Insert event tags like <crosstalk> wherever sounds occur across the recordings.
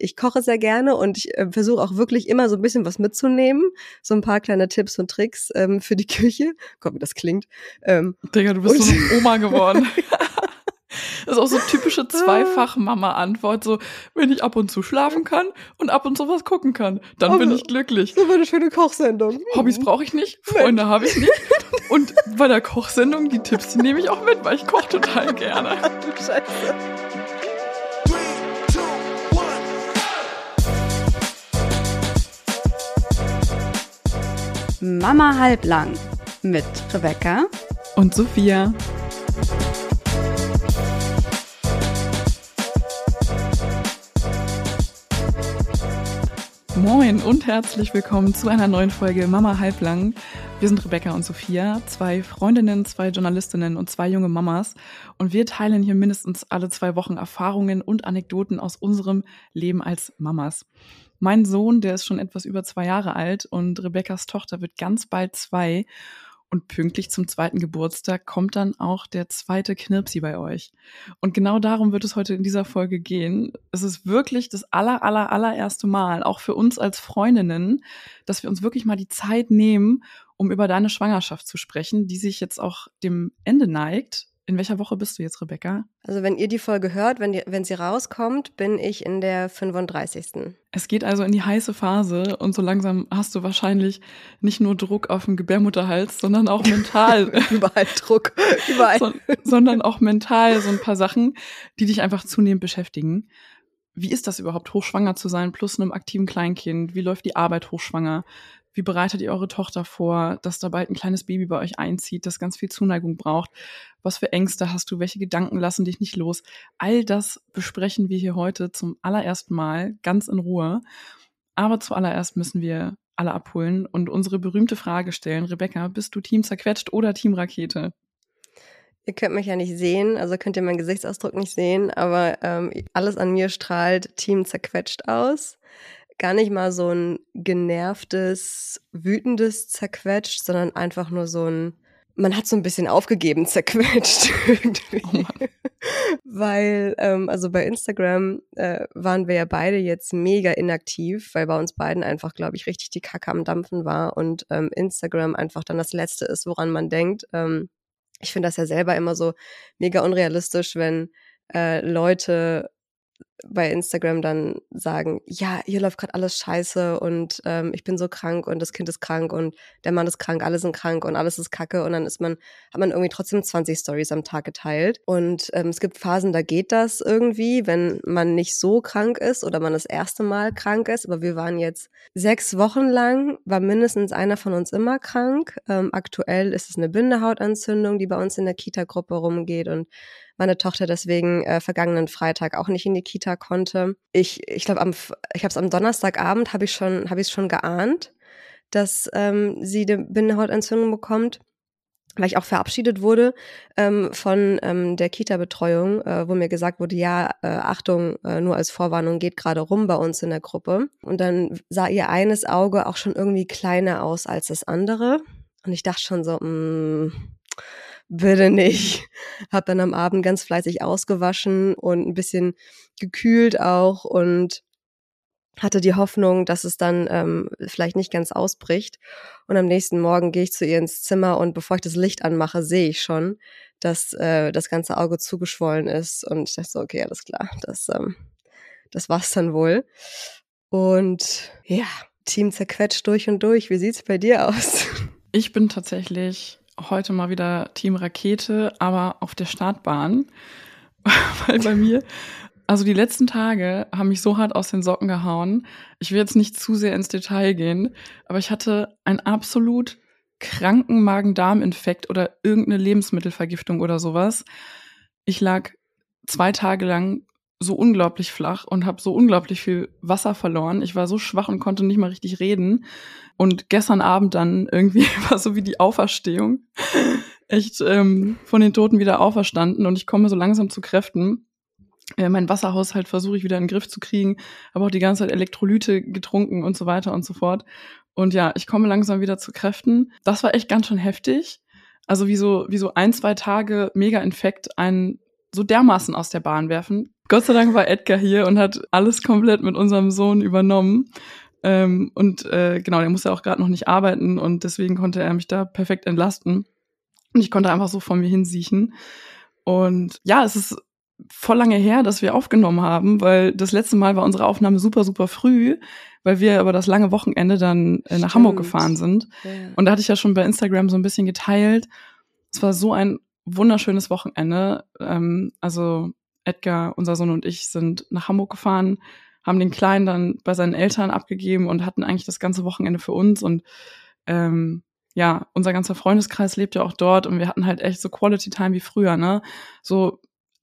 ich koche sehr gerne und ich äh, versuche auch wirklich immer so ein bisschen was mitzunehmen. So ein paar kleine Tipps und Tricks ähm, für die <laughs> Küche. Gott, wie das klingt. Ähm, Digga, du bist so eine <laughs> Oma geworden. <laughs> Das ist auch so typische Zweifach-Mama-Antwort. So, wenn ich ab und zu schlafen kann und ab und zu was gucken kann, dann bin ich glücklich. So eine schöne Kochsendung. Hobbys brauche ich nicht, Freunde habe ich nicht. Und bei der Kochsendung, die Tipps, die nehme ich auch mit, weil ich koche total gerne. Scheiße. Mama halblang mit Rebecca und Sophia. Moin und herzlich willkommen zu einer neuen Folge Mama halblang. Wir sind Rebecca und Sophia, zwei Freundinnen, zwei Journalistinnen und zwei junge Mamas. Und wir teilen hier mindestens alle zwei Wochen Erfahrungen und Anekdoten aus unserem Leben als Mamas. Mein Sohn, der ist schon etwas über zwei Jahre alt und Rebeccas Tochter wird ganz bald zwei. Und pünktlich zum zweiten Geburtstag kommt dann auch der zweite Knirpsi bei euch. Und genau darum wird es heute in dieser Folge gehen. Es ist wirklich das aller, aller, allererste Mal, auch für uns als Freundinnen, dass wir uns wirklich mal die Zeit nehmen, um über deine Schwangerschaft zu sprechen, die sich jetzt auch dem Ende neigt. In welcher Woche bist du jetzt, Rebecca? Also wenn ihr die Folge hört, wenn, die, wenn sie rauskommt, bin ich in der 35. Es geht also in die heiße Phase und so langsam hast du wahrscheinlich nicht nur Druck auf dem Gebärmutterhals, sondern auch mental. <laughs> überall Druck, überall. So, sondern auch mental so ein paar Sachen, die dich einfach zunehmend beschäftigen. Wie ist das überhaupt, hochschwanger zu sein, plus einem aktiven Kleinkind? Wie läuft die Arbeit hochschwanger? Wie bereitet ihr eure Tochter vor, dass da bald ein kleines Baby bei euch einzieht, das ganz viel Zuneigung braucht? Was für Ängste hast du? Welche Gedanken lassen dich nicht los? All das besprechen wir hier heute zum allerersten Mal ganz in Ruhe. Aber zuallererst müssen wir alle abholen und unsere berühmte Frage stellen. Rebecca, bist du Team zerquetscht oder Team Rakete? Ihr könnt mich ja nicht sehen, also könnt ihr meinen Gesichtsausdruck nicht sehen, aber ähm, alles an mir strahlt Team zerquetscht aus gar nicht mal so ein genervtes, wütendes zerquetscht, sondern einfach nur so ein, man hat so ein bisschen aufgegeben <laughs> zerquetscht irgendwie. Oh weil, ähm, also bei Instagram äh, waren wir ja beide jetzt mega inaktiv, weil bei uns beiden einfach, glaube ich, richtig die Kacke am Dampfen war und ähm, Instagram einfach dann das Letzte ist, woran man denkt. Ähm, ich finde das ja selber immer so mega unrealistisch, wenn äh, Leute bei Instagram dann sagen, ja, hier läuft gerade alles scheiße und ähm, ich bin so krank und das Kind ist krank und der Mann ist krank, alle sind krank und alles ist kacke und dann ist man, hat man irgendwie trotzdem 20 Stories am Tag geteilt. Und ähm, es gibt Phasen, da geht das irgendwie, wenn man nicht so krank ist oder man das erste Mal krank ist. Aber wir waren jetzt sechs Wochen lang, war mindestens einer von uns immer krank. Ähm, aktuell ist es eine Bindehautentzündung, die bei uns in der Kita-Gruppe rumgeht und meine Tochter deswegen äh, vergangenen Freitag auch nicht in die Kita konnte. Ich ich glaube ich habe es am Donnerstagabend habe ich schon habe schon geahnt, dass ähm, sie eine Bindehautentzündung bekommt weil ich auch verabschiedet wurde ähm, von ähm, der Kita-Betreuung, äh, wo mir gesagt wurde, ja, äh, Achtung, äh, nur als Vorwarnung geht gerade rum bei uns in der Gruppe. Und dann sah ihr eines Auge auch schon irgendwie kleiner aus als das andere. Und ich dachte schon so, mh, mm, bitte nicht. Hab dann am Abend ganz fleißig ausgewaschen und ein bisschen gekühlt auch und hatte die Hoffnung, dass es dann ähm, vielleicht nicht ganz ausbricht. Und am nächsten Morgen gehe ich zu ihr ins Zimmer und bevor ich das Licht anmache, sehe ich schon, dass äh, das ganze Auge zugeschwollen ist. Und ich dachte so, okay, alles klar, das, ähm, das war's dann wohl. Und ja, Team zerquetscht durch und durch. Wie sieht's bei dir aus? Ich bin tatsächlich heute mal wieder Team Rakete, aber auf der Startbahn. <laughs> Weil bei mir, also die letzten Tage haben mich so hart aus den Socken gehauen. Ich will jetzt nicht zu sehr ins Detail gehen, aber ich hatte einen absolut kranken Magen-Darm-Infekt oder irgendeine Lebensmittelvergiftung oder sowas. Ich lag zwei Tage lang so unglaublich flach und habe so unglaublich viel Wasser verloren. Ich war so schwach und konnte nicht mal richtig reden. Und gestern Abend dann irgendwie <laughs> war so wie die Auferstehung. Echt ähm, von den Toten wieder auferstanden und ich komme so langsam zu Kräften. Äh, mein Wasserhaushalt versuche ich wieder in den Griff zu kriegen, aber auch die ganze Zeit Elektrolyte getrunken und so weiter und so fort. Und ja, ich komme langsam wieder zu Kräften. Das war echt ganz schön heftig. Also wie so, wie so ein, zwei Tage Mega-Infekt einen so dermaßen aus der Bahn werfen. Gott sei Dank war Edgar hier und hat alles komplett mit unserem Sohn übernommen. Ähm, und äh, genau, der musste auch gerade noch nicht arbeiten und deswegen konnte er mich da perfekt entlasten. Und ich konnte einfach so von mir hinsiechen. Und ja, es ist voll lange her, dass wir aufgenommen haben, weil das letzte Mal war unsere Aufnahme super, super früh, weil wir über das lange Wochenende dann äh, nach Hamburg gefahren sind. Ja. Und da hatte ich ja schon bei Instagram so ein bisschen geteilt. Es war so ein wunderschönes Wochenende. Ähm, also Edgar, unser Sohn und ich sind nach Hamburg gefahren, haben den Kleinen dann bei seinen Eltern abgegeben und hatten eigentlich das ganze Wochenende für uns und ähm, ja, unser ganzer Freundeskreis lebt ja auch dort und wir hatten halt echt so Quality Time wie früher, ne? So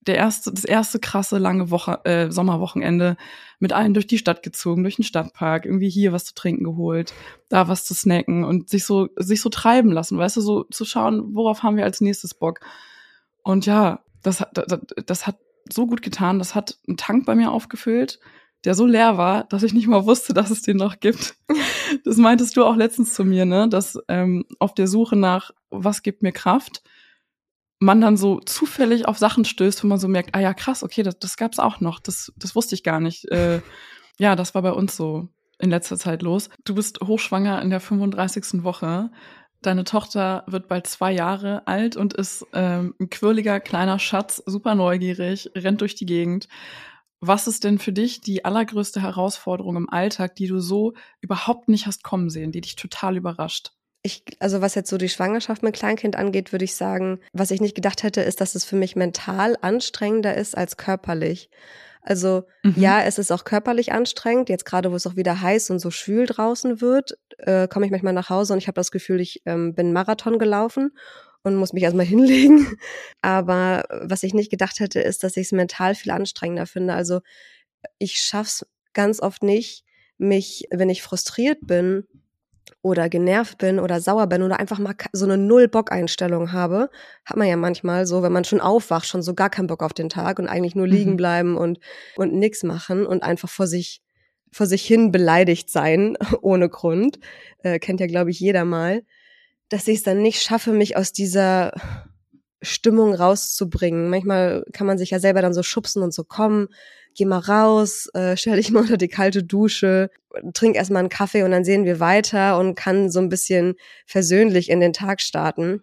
der erste, das erste krasse lange Woche, äh, Sommerwochenende mit allen durch die Stadt gezogen, durch den Stadtpark, irgendwie hier was zu trinken geholt, da was zu snacken und sich so, sich so treiben lassen, weißt du, so zu schauen, worauf haben wir als nächstes Bock. Und ja, das, das, das hat so gut getan, das hat einen Tank bei mir aufgefüllt, der so leer war, dass ich nicht mal wusste, dass es den noch gibt. <laughs> Das meintest du auch letztens zu mir, ne? Dass ähm, auf der Suche nach, was gibt mir Kraft, man dann so zufällig auf Sachen stößt, wo man so merkt, ah ja, krass, okay, das, das gab's auch noch. Das, das wusste ich gar nicht. Äh, <laughs> ja, das war bei uns so in letzter Zeit los. Du bist hochschwanger in der 35. Woche. Deine Tochter wird bald zwei Jahre alt und ist ähm, ein quirliger kleiner Schatz, super neugierig, rennt durch die Gegend. Was ist denn für dich die allergrößte Herausforderung im Alltag, die du so überhaupt nicht hast kommen sehen, die dich total überrascht? Ich, also was jetzt so die Schwangerschaft mit Kleinkind angeht, würde ich sagen, was ich nicht gedacht hätte, ist, dass es für mich mental anstrengender ist als körperlich. Also mhm. ja, es ist auch körperlich anstrengend. Jetzt gerade, wo es auch wieder heiß und so schwül draußen wird, äh, komme ich manchmal nach Hause und ich habe das Gefühl, ich ähm, bin Marathon gelaufen und muss mich erstmal <laughs> hinlegen. Aber was ich nicht gedacht hätte, ist, dass ich es mental viel anstrengender finde. Also ich schaff's ganz oft nicht, mich, wenn ich frustriert bin, oder genervt bin oder sauer bin oder einfach mal so eine Null-Bock-Einstellung habe, hat man ja manchmal so, wenn man schon aufwacht, schon so gar keinen Bock auf den Tag und eigentlich nur liegen mhm. bleiben und, und nix machen und einfach vor sich, vor sich hin beleidigt sein, <laughs> ohne Grund. Äh, kennt ja, glaube ich, jeder mal. Dass ich es dann nicht schaffe, mich aus dieser Stimmung rauszubringen. Manchmal kann man sich ja selber dann so schubsen und so kommen, geh mal raus, äh, stell dich mal <laughs> unter die kalte Dusche, trink erstmal einen Kaffee und dann sehen wir weiter und kann so ein bisschen versöhnlich in den Tag starten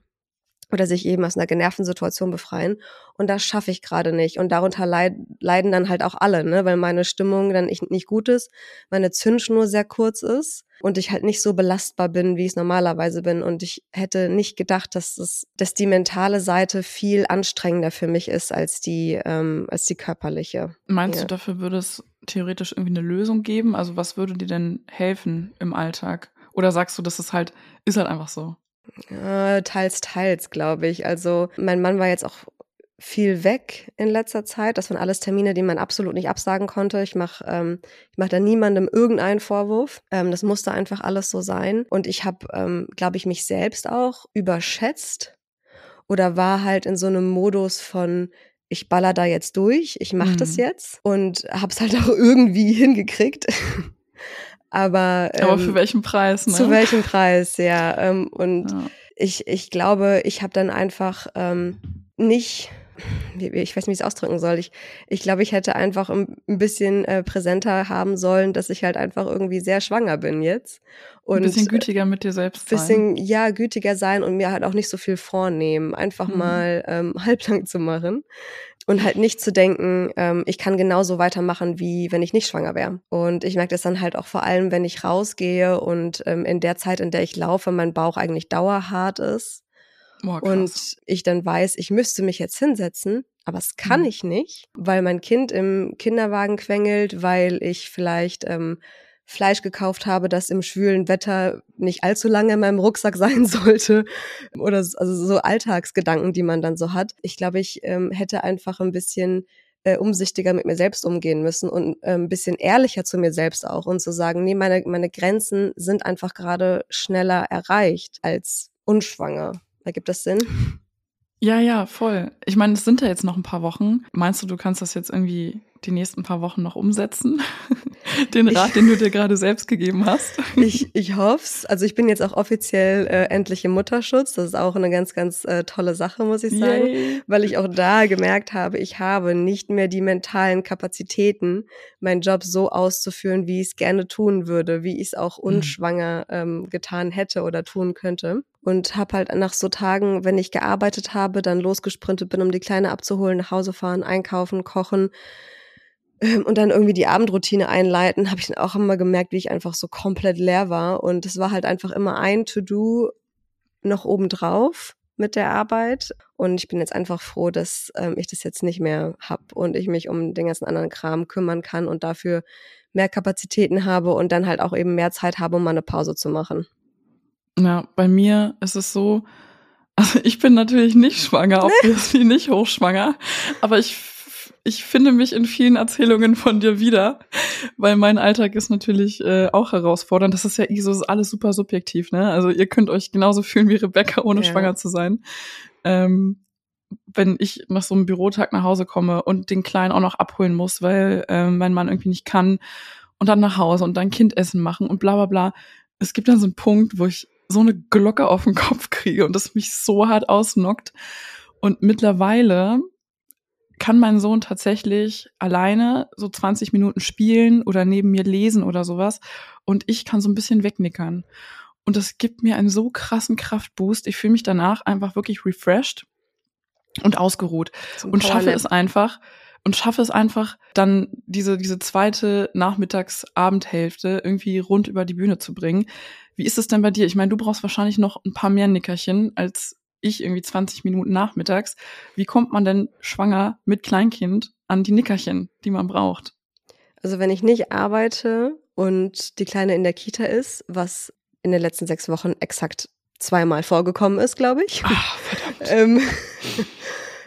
oder sich eben aus einer genervten Situation befreien. Und das schaffe ich gerade nicht. Und darunter leid, leiden dann halt auch alle, ne? weil meine Stimmung dann nicht gut ist, meine Zündschnur sehr kurz ist und ich halt nicht so belastbar bin, wie ich es normalerweise bin. Und ich hätte nicht gedacht, dass, es, dass die mentale Seite viel anstrengender für mich ist als die, ähm, als die körperliche. Meinst ja. du, dafür würde es theoretisch irgendwie eine Lösung geben? Also was würde dir denn helfen im Alltag? Oder sagst du, dass es halt, ist halt einfach so? Äh, teils, teils, glaube ich. Also mein Mann war jetzt auch viel weg in letzter Zeit. Das waren alles Termine, die man absolut nicht absagen konnte. Ich mache ähm, ich mach da niemandem irgendeinen Vorwurf. Ähm, das musste einfach alles so sein. Und ich habe, ähm, glaube ich, mich selbst auch überschätzt oder war halt in so einem Modus von ich baller da jetzt durch, ich mache mhm. das jetzt und hab's halt <laughs> auch irgendwie hingekriegt. Aber, ähm, Aber für welchen Preis? Ne? Zu welchem Preis, ja. Ähm, und ja. ich, ich glaube, ich habe dann einfach ähm, nicht ich weiß nicht, wie ich es ausdrücken soll. Ich, ich glaube, ich hätte einfach ein, bisschen äh, präsenter haben sollen, dass ich halt einfach irgendwie sehr schwanger bin jetzt. Und ein bisschen gütiger mit dir selbst sein. Bisschen, ja, gütiger sein und mir halt auch nicht so viel vornehmen. Einfach mhm. mal ähm, <laughs> halblang zu machen und halt nicht zu denken, ähm, ich kann genauso weitermachen, wie wenn ich nicht schwanger wäre. Und ich merke das dann halt auch vor allem, wenn ich rausgehe und ähm, in der Zeit, in der ich laufe, mein Bauch eigentlich dauerhart ist. Boah, und ich dann weiß, ich müsste mich jetzt hinsetzen, aber es kann mhm. ich nicht, weil mein Kind im Kinderwagen quengelt, weil ich vielleicht ähm, Fleisch gekauft habe, das im schwülen Wetter nicht allzu lange in meinem Rucksack <laughs> sein sollte. Oder also so Alltagsgedanken, die man dann so hat. Ich glaube, ich ähm, hätte einfach ein bisschen äh, umsichtiger mit mir selbst umgehen müssen und äh, ein bisschen ehrlicher zu mir selbst auch und zu sagen, nee, meine, meine Grenzen sind einfach gerade schneller erreicht als unschwanger. Ergibt das Sinn? Ja, ja, voll. Ich meine, es sind ja jetzt noch ein paar Wochen. Meinst du, du kannst das jetzt irgendwie die nächsten paar Wochen noch umsetzen? <laughs> den Rat, den du dir gerade selbst gegeben hast. Ich, ich hoff's. Also ich bin jetzt auch offiziell äh, endlich im Mutterschutz. Das ist auch eine ganz, ganz äh, tolle Sache, muss ich sagen. Yay. Weil ich auch da gemerkt habe, ich habe nicht mehr die mentalen Kapazitäten, meinen Job so auszuführen, wie ich es gerne tun würde, wie ich es auch mhm. unschwanger ähm, getan hätte oder tun könnte und habe halt nach so Tagen, wenn ich gearbeitet habe, dann losgesprintet bin, um die Kleine abzuholen, nach Hause fahren, einkaufen, kochen und dann irgendwie die Abendroutine einleiten, habe ich dann auch immer gemerkt, wie ich einfach so komplett leer war und es war halt einfach immer ein To-Do noch obendrauf mit der Arbeit und ich bin jetzt einfach froh, dass ähm, ich das jetzt nicht mehr hab und ich mich um den ganzen anderen Kram kümmern kann und dafür mehr Kapazitäten habe und dann halt auch eben mehr Zeit habe, um mal eine Pause zu machen. Ja, bei mir ist es so, <laughs> also ich bin natürlich nicht schwanger, <laughs> obviously nicht hochschwanger, aber ich, ich finde mich in vielen Erzählungen von dir wieder, weil mein Alltag ist natürlich äh, auch herausfordernd. Das ist ja so, ist alles super subjektiv, ne? Also ihr könnt euch genauso fühlen wie Rebecca, ohne ja. schwanger zu sein. Ähm, wenn ich nach so einem Bürotag nach Hause komme und den Kleinen auch noch abholen muss, weil äh, mein Mann irgendwie nicht kann und dann nach Hause und dann Kindessen machen und bla bla bla. Es gibt dann so einen Punkt, wo ich so eine Glocke auf den Kopf kriege und das mich so hart ausnockt. Und mittlerweile kann mein Sohn tatsächlich alleine so 20 Minuten spielen oder neben mir lesen oder sowas und ich kann so ein bisschen wegnickern. Und das gibt mir einen so krassen Kraftboost. Ich fühle mich danach einfach wirklich refreshed und ausgeruht und schaffe es einfach und schaffe es einfach dann diese diese zweite Nachmittags-Abendhälfte irgendwie rund über die Bühne zu bringen. Wie ist es denn bei dir? Ich meine, du brauchst wahrscheinlich noch ein paar mehr Nickerchen als ich irgendwie 20 Minuten nachmittags. Wie kommt man denn schwanger mit Kleinkind an die Nickerchen, die man braucht? Also wenn ich nicht arbeite und die Kleine in der Kita ist, was in den letzten sechs Wochen exakt zweimal vorgekommen ist, glaube ich. Ach, verdammt. ähm,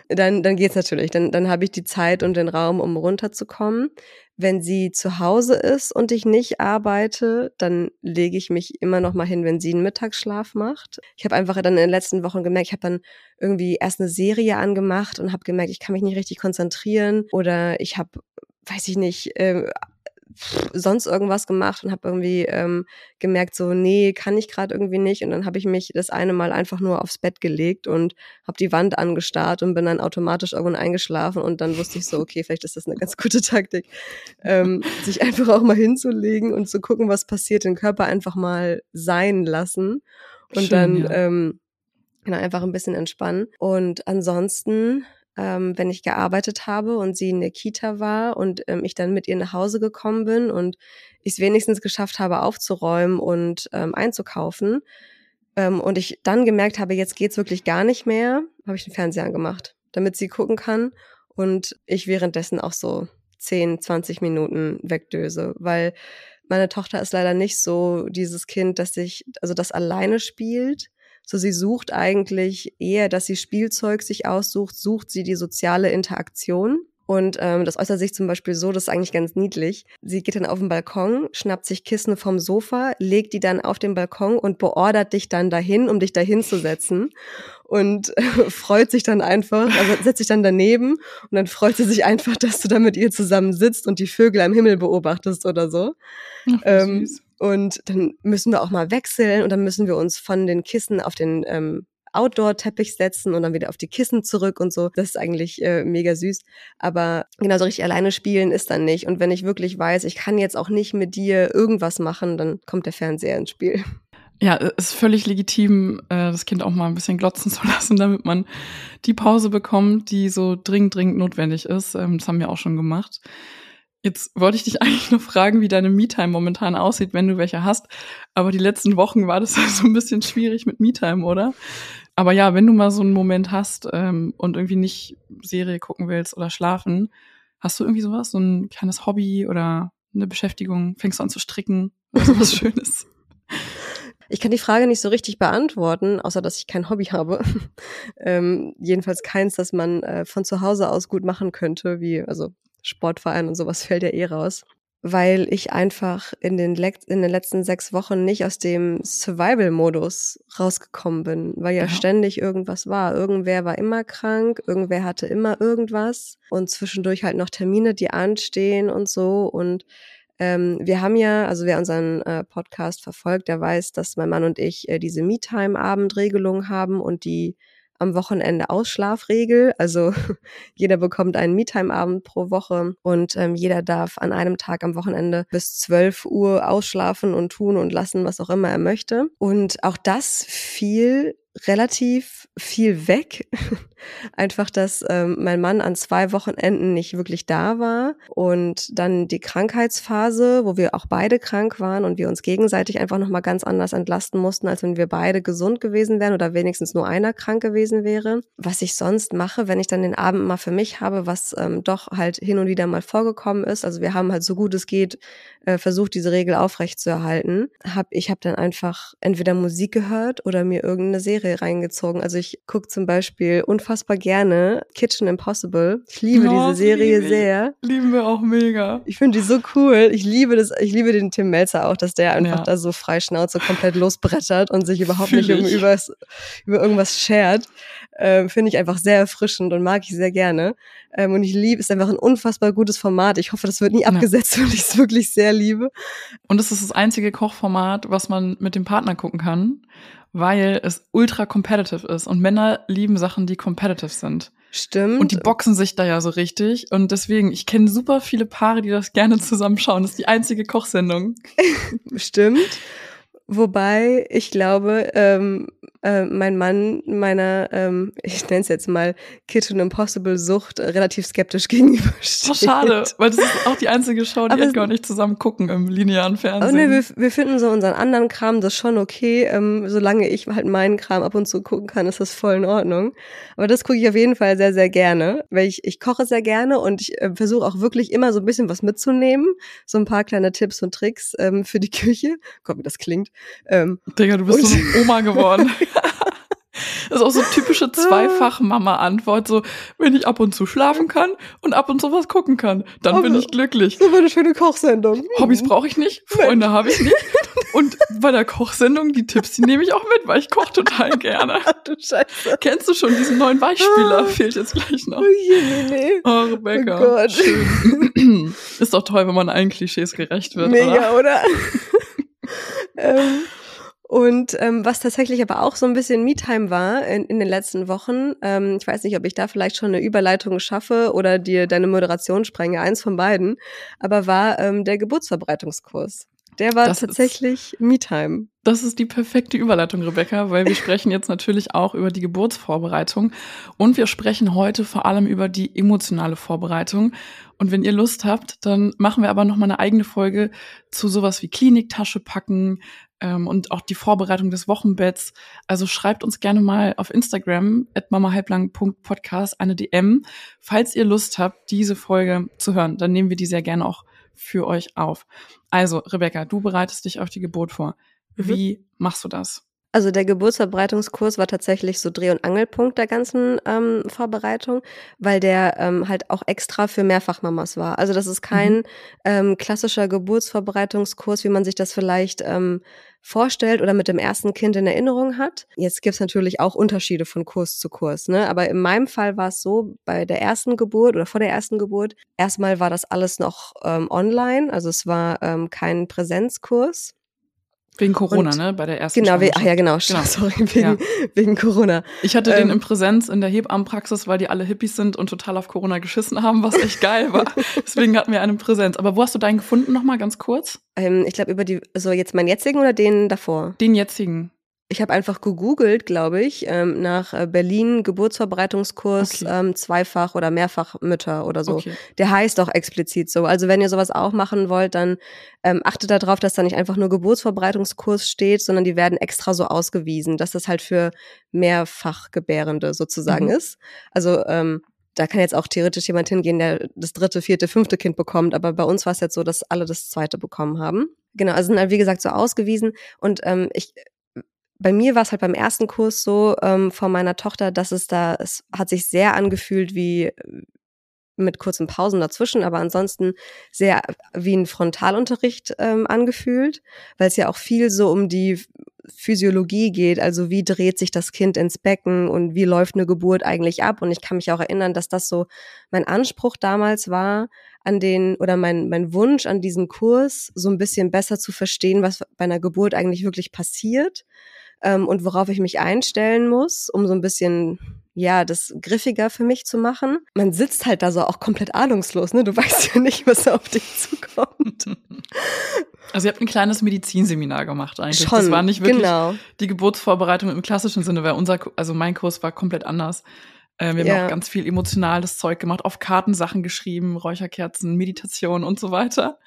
dann, dann geht's natürlich. Dann, dann habe ich die Zeit und den Raum, um runterzukommen. Wenn sie zu Hause ist und ich nicht arbeite, dann lege ich mich immer noch mal hin, wenn sie einen Mittagsschlaf macht. Ich habe einfach dann in den letzten Wochen gemerkt, ich habe dann irgendwie erst eine Serie angemacht und habe gemerkt, ich kann mich nicht richtig konzentrieren oder ich habe weiß ich nicht, äh, sonst irgendwas gemacht und habe irgendwie ähm, gemerkt, so, nee, kann ich gerade irgendwie nicht. Und dann habe ich mich das eine Mal einfach nur aufs Bett gelegt und habe die Wand angestarrt und bin dann automatisch irgendwann eingeschlafen. Und dann wusste ich so, okay, vielleicht ist das eine ganz gute Taktik, ähm, sich einfach auch mal hinzulegen und zu gucken, was passiert, den Körper einfach mal sein lassen. Und Schön, dann ja. ähm, genau, einfach ein bisschen entspannen. Und ansonsten ähm, wenn ich gearbeitet habe und sie in der Kita war und ähm, ich dann mit ihr nach Hause gekommen bin und ich es wenigstens geschafft habe, aufzuräumen und ähm, einzukaufen. Ähm, und ich dann gemerkt habe, jetzt geht's wirklich gar nicht mehr, habe ich den Fernseher angemacht, damit sie gucken kann und ich währenddessen auch so 10, 20 Minuten wegdöse, weil meine Tochter ist leider nicht so dieses Kind, dass sich, also das alleine spielt, so, sie sucht eigentlich eher, dass sie Spielzeug sich aussucht, sucht sie die soziale Interaktion. Und ähm, das äußert sich zum Beispiel so, das ist eigentlich ganz niedlich. Sie geht dann auf den Balkon, schnappt sich Kissen vom Sofa, legt die dann auf den Balkon und beordert dich dann dahin, um dich dahin zu setzen. Und äh, <laughs> freut sich dann einfach, also setzt sich dann daneben und dann freut sie sich einfach, dass du da mit ihr zusammen sitzt und die Vögel am Himmel beobachtest oder so. Ach, ähm, süß. Und dann müssen wir auch mal wechseln und dann müssen wir uns von den Kissen auf den ähm, Outdoor-Teppich setzen und dann wieder auf die Kissen zurück und so. Das ist eigentlich äh, mega süß. Aber genauso richtig alleine spielen ist dann nicht. Und wenn ich wirklich weiß, ich kann jetzt auch nicht mit dir irgendwas machen, dann kommt der Fernseher ins Spiel. Ja, ist völlig legitim, äh, das Kind auch mal ein bisschen glotzen <laughs> zu lassen, damit man die Pause bekommt, die so dringend, dringend notwendig ist. Ähm, das haben wir auch schon gemacht. Jetzt wollte ich dich <laughs> eigentlich nur fragen, wie deine Me-Time momentan aussieht, wenn du welche hast. Aber die letzten Wochen war das <laughs> so ein bisschen schwierig mit Me-Time, oder? Aber ja, wenn du mal so einen Moment hast ähm, und irgendwie nicht Serie gucken willst oder schlafen, hast du irgendwie sowas, so ein kleines Hobby oder eine Beschäftigung? Fängst du an zu stricken oder sowas <laughs> Schönes? Ich kann die Frage nicht so richtig beantworten, außer dass ich kein Hobby habe. ähm, jedenfalls keins, das man äh, von zu Hause aus gut machen könnte, wie also Sportverein und sowas fällt ja eh raus. Weil ich einfach in den, Le in den letzten sechs Wochen nicht aus dem Survival-Modus rausgekommen bin, weil ja, ja ständig irgendwas war. Irgendwer war immer krank, irgendwer hatte immer irgendwas und zwischendurch halt noch Termine, die anstehen und so. Und Ähm, wir haben ja, also wer unseren äh, Podcast verfolgt, der weiß, dass mein Mann und ich äh, diese Me-Time-Abendregelung haben und die am Wochenende Ausschlafregel. Also <laughs> jeder bekommt einen Me-Time-Abend pro Woche und ähm, jeder darf an einem Tag am Wochenende bis 12 Uhr ausschlafen und tun und lassen, was auch immer er möchte. Und auch das fiel relativ viel weg. <laughs> Einfach, dass ähm, mein Mann an zwei Wochenenden nicht wirklich da war und dann die Krankheitsphase, wo wir auch beide krank waren und wir uns gegenseitig einfach nochmal ganz anders entlasten mussten, als wenn wir beide gesund gewesen wären oder wenigstens nur einer krank gewesen wäre. Was ich sonst mache, wenn ich dann den Abend mal für mich habe, was ähm, doch halt hin und wieder mal vorgekommen ist. Also wir haben halt so gut es geht äh, versucht, diese Regel aufrechtzuerhalten. Hab, ich habe dann einfach entweder Musik gehört oder mir irgendeine Serie reingezogen. Also ich gucke zum Beispiel unfassbar gerne Kitchen Impossible. Ich liebe oh, diese Serie liebe sehr. Lieben wir auch mega. Ich finde die so cool. Ich liebe das, ich liebe den Tim Melzer auch, dass der einfach ja. da so frei Schnauze komplett losbrettert und sich überhaupt Fühl nicht um, über, über irgendwas schert. Ähm, finde ich einfach sehr erfrischend und mag ich sehr gerne. Ähm, und ich liebe, ist einfach ein unfassbar gutes Format. Ich hoffe, das wird nie ja. abgesetzt, <laughs> weil ich es wirklich sehr liebe. Und es ist das einzige Kochformat, was man mit dem Partner gucken kann, weil es ultra competitive ist. Und Männer lieben Sachen, die competitive sind. Stimmt. Und die boxen sich da ja so richtig. Und deswegen, ich kenne super viele Paare, die das gerne zusammenschauen. Das ist die einzige Kochsendung. <laughs> Stimmt. Wobei ich glaube, ähm, äh, mein Mann meiner, ähm, <laughs> ich nenne es jetzt mal Kitchen Impossible Sucht, äh, relativ skeptisch <laughs> gegenübersteht. Oh, schade, weil das ist auch die einzige Show, die wir gar nicht zusammen gucken im linearen Fernsehen. Oh, nee, wir, wir finden so unseren anderen Kram das schon okay. Ähm, solange ich halt meinen Kram ab und zu gucken kann, ist das voll in Ordnung. Aber das gucke ich auf jeden Fall sehr, sehr gerne, weil ich, ich koche sehr gerne und ich äh, versuche auch wirklich immer so ein bisschen was mitzunehmen. So ein paar kleine Tipps und Tricks ähm, für die <laughs> Küche. Gott, wie das klingt. Ähm, Digga, du bist so eine Oma geworden. Das ist auch so typische <laughs> Zweifach-Mama-Antwort. So, wenn ich ab und zu schlafen kann und ab und zu was gucken kann, dann Aber bin ich glücklich. So eine schöne Kochsendung. Hobbys brauche ich nicht, Freunde habe ich nicht. <laughs> Und bei der Kochsendung, die Tipps, die nehme ich auch mit, weil ich koche total gerne. <laughs> Du Scheiße. Kennst du schon diesen neuen Beispieler? Ah. Fehlt jetzt gleich noch. Oh, je, nee, nee. oh Rebecca. Oh Gott. Schön. Ist doch toll, wenn man allen Klischees gerecht wird. Mega, oder? oder? ähm, und ähm, was tatsächlich aber auch so ein bisschen Me-Time war in, in den letzten Wochen, ähm, ich weiß nicht, ob ich da vielleicht schon eine Überleitung schaffe oder dir deine Moderation sprenge, eins von beiden, aber war ähm, der Geburtsverbreitungskurs. Der war das tatsächlich Me-Time. Das ist die perfekte Überleitung, Rebecca, weil wir sprechen jetzt natürlich auch über die Geburtsvorbereitung und wir sprechen heute vor allem über die emotionale Vorbereitung. Und wenn ihr Lust habt, dann machen wir aber noch mal eine eigene Folge zu sowas wie Kliniktasche packen ähm, und auch die Vorbereitung des Wochenbetts. Also schreibt uns gerne mal auf Instagram at mamahalblang.podcast eine DM, falls ihr Lust habt, diese Folge zu hören. Dann nehmen wir die sehr gerne auch für euch auf. Also, Rebecca, du bereitest dich auf die Geburt vor. Mhm. Wie machst du das? Also der Geburtsverbreitungskurs war tatsächlich so Dreh- und Angelpunkt der ganzen ähm, Vorbereitung, weil der ähm, halt auch extra für Mehrfachmamas war. Also das ist kein mhm. ähm, klassischer Geburtsverbreitungskurs, wie man sich das vielleicht ähm, vorstellt oder mit dem ersten Kind in Erinnerung hat. Jetzt gibt's natürlich auch Unterschiede von Kurs zu Kurs, ne? Aber in meinem Fall war es so, bei der ersten Geburt oder vor der ersten Geburt, erstmal war das alles noch ähm, online, also es war ähm, kein Präsenzkurs. Wegen Corona, und, ne? Bei der ersten Genau, we ach ja, genau, genau. sorry, wegen, ja. wegen Corona. Ich hatte ähm, den in Präsenz in der Hebammenpraxis, weil die alle Hippies sind und total auf Corona geschissen haben, was echt geil war. <laughs> Deswegen hatten wir einen Präsenz. Aber wo hast du deinen gefunden nochmal ganz kurz? Ähm, ich glaube über die, so jetzt meinen jetzigen oder den davor? Den jetzigen ich habe einfach gegoogelt, glaube ich, ähm, nach äh, Berlin Geburtsverbreitungskurs okay. ähm, zweifach oder mehrfach Mütter oder so. Okay. Der heißt auch explizit so. Also wenn ihr sowas auch machen wollt, dann ähm, achtet darauf, dass da nicht einfach nur Geburtsverbreitungskurs steht, sondern die werden extra so ausgewiesen, dass das halt für Mehrfachgebärende sozusagen mhm. ist. Also ähm, da kann jetzt auch theoretisch jemand hingehen, der das dritte, vierte, fünfte Kind bekommt, aber bei uns war es jetzt so, dass alle das zweite bekommen haben. Genau, also sind halt wie gesagt so ausgewiesen und ähm, ich bei mir war es halt beim ersten Kurs so ähm, von meiner Tochter, dass es da, es hat sich sehr angefühlt wie äh, mit kurzen Pausen dazwischen, aber ansonsten sehr wie ein Frontalunterricht ähm, angefühlt, weil es ja auch viel so um die Physiologie geht, also wie dreht sich das Kind ins Becken und wie läuft eine Geburt eigentlich ab. Und ich kann mich auch erinnern, dass das so mein Anspruch damals war, an den oder mein, mein Wunsch an diesen Kurs, so ein bisschen besser zu verstehen, was bei einer Geburt eigentlich wirklich passiert ähm, und worauf ich mich einstellen muss, um so ein bisschen ja, das griffiger für mich zu machen. Man sitzt halt da so auch komplett ahnungslos, ne? Du weißt ja nicht, was auf dich zukommt. <laughs> Also ihr habt ein kleines Medizinseminar gemacht eigentlich. Schon, das war nicht wirklich genau. die Geburtsvorbereitung im klassischen Sinne, weil unser, also mein Kurs war komplett anders. Äh, wir haben Ja. auch ganz viel emotionales Zeug gemacht, auf Karten Sachen geschrieben, Räucherkerzen, Meditation und so weiter.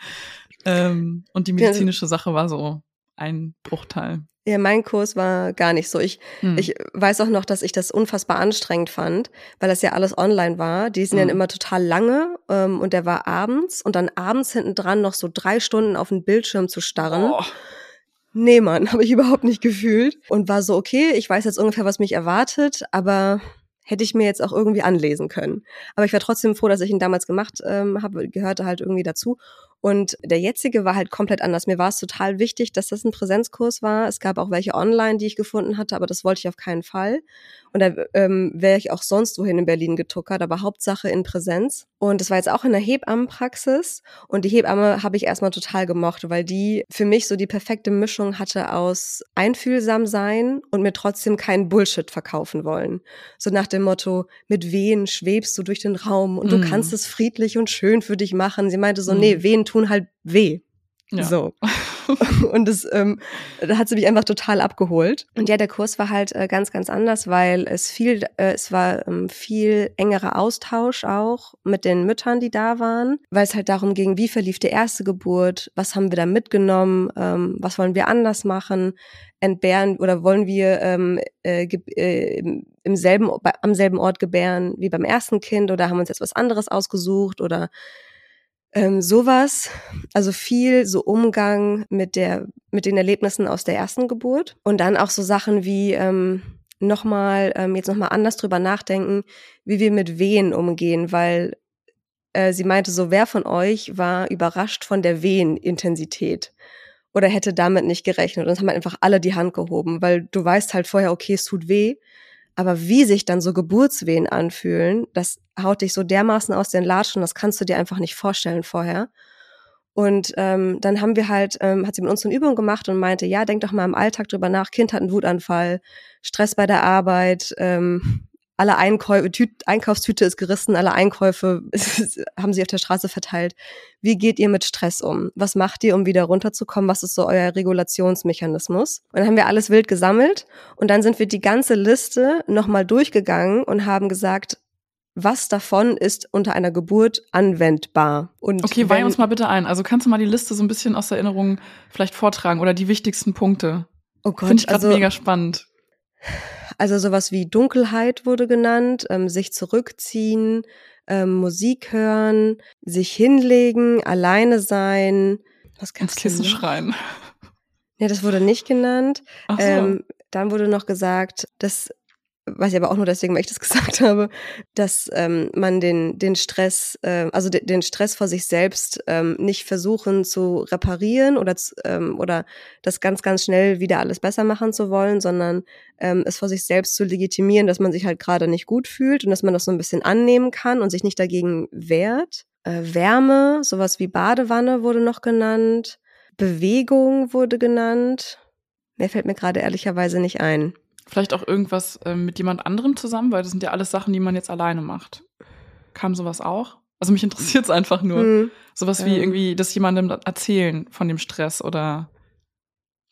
Ähm, und die medizinische Sache war so ein Bruchteil. Ja, mein Kurs war gar nicht so. Ich, Hm. ich weiß auch noch, dass ich das unfassbar anstrengend fand, weil das ja alles online war. Die sind Mhm. ja immer total lange ähm, und der war abends und dann abends hinten dran noch so drei Stunden auf den Bildschirm zu starren. Oh. Nee, Mann, <laughs> habe ich überhaupt nicht gefühlt. Und war so, okay, ich weiß jetzt ungefähr, was mich erwartet, aber hätte ich mir jetzt auch irgendwie anlesen können. Aber ich war trotzdem froh, dass ich ihn damals gemacht ähm, habe, gehörte halt irgendwie dazu. Und der jetzige war halt komplett anders. Mir war es total wichtig, dass das ein Präsenzkurs war. Es gab auch welche online, die ich gefunden hatte, aber das wollte ich auf keinen Fall. Und da ähm, wäre ich auch sonst wohin in Berlin getuckert, aber Hauptsache in Präsenz. Und das war jetzt auch in der Hebammenpraxis. Und die Hebamme habe ich erstmal total gemocht, weil die für mich so die perfekte Mischung hatte aus einfühlsam sein und mir trotzdem keinen Bullshit verkaufen wollen. So nach dem Motto, mit Wehen schwebst du durch den Raum und du Mhm. kannst es friedlich und schön für dich machen. Sie meinte so, Mhm. nee, Wehen tun halt weh. Ja. So. <laughs> <laughs> Und das, ähm, da hat sie mich einfach total abgeholt. Und ja, der Kurs war halt äh, ganz, ganz anders, weil es viel, äh, es war ähm, viel engerer Austausch auch mit den Müttern, die da waren, weil es halt darum ging, wie verlief die erste Geburt, was haben wir da mitgenommen, ähm, was wollen wir anders machen, entbehren oder wollen wir ähm, äh, äh, im, selben, am selben Ort gebären wie beim ersten Kind oder haben uns jetzt was anderes ausgesucht oder ähm, sowas, also viel so Umgang mit der, mit den Erlebnissen aus der ersten Geburt und dann auch so Sachen wie ähm, nochmal, ähm, jetzt nochmal anders drüber nachdenken, wie wir mit Wehen umgehen, weil äh, sie meinte so, wer von euch war überrascht von der Wehenintensität oder hätte damit nicht gerechnet? Und es haben halt einfach alle die Hand gehoben, weil du weißt halt vorher, okay, es tut weh, aber wie sich dann so Geburtswehen anfühlen, das haut dich so dermaßen aus den Latschen, das kannst du dir einfach nicht vorstellen vorher. Und ähm, dann haben wir halt, ähm, hat sie mit uns eine Übung gemacht und meinte, ja, denk doch mal im Alltag drüber nach, Kind hat einen Wutanfall, Stress bei der Arbeit, ähm, alle Einkäufe, Tü Einkaufstüte ist gerissen, alle Einkäufe <laughs> haben sie auf der Straße verteilt. Wie geht ihr mit Stress um? Was macht ihr, um wieder runterzukommen? Was ist so euer Regulationsmechanismus? Und dann haben wir alles wild gesammelt und dann sind wir die ganze Liste nochmal durchgegangen und haben gesagt, was davon ist unter einer Geburt anwendbar. Und Okay, weih uns mal bitte ein. Also kannst du mal die Liste so ein bisschen aus Erinnerung vielleicht vortragen oder die wichtigsten Punkte? oh Gott, Finde ich gerade also, mega spannend. Also sowas wie Dunkelheit wurde genannt, ähm, sich zurückziehen, ähm, Musik hören, sich hinlegen, alleine sein. Was Ins kannst du Kissen schreien. Ja, das wurde nicht genannt. Ach so. Ähm, dann wurde noch gesagt, dass, weiß ich aber auch nur deswegen, weil ich das <laughs> gesagt habe, dass ähm, man den, den Stress, äh, also de, den Stress vor sich selbst ähm, nicht versuchen zu reparieren oder, ähm, oder das ganz, ganz schnell wieder alles besser machen zu wollen, sondern ähm, es vor sich selbst zu legitimieren, dass man sich halt gerade nicht gut fühlt und dass man das so ein bisschen annehmen kann und sich nicht dagegen wehrt. Äh, Wärme, sowas wie Badewanne wurde noch genannt. Bewegung wurde genannt. Mehr fällt mir gerade ehrlicherweise nicht ein. Vielleicht auch irgendwas ähm, mit jemand anderem zusammen, weil das sind ja alles Sachen, die man jetzt alleine macht. Kam sowas auch? Also mich interessiert es <laughs> einfach nur. Hm. Sowas wie Ähm. irgendwie das jemandem erzählen von dem Stress oder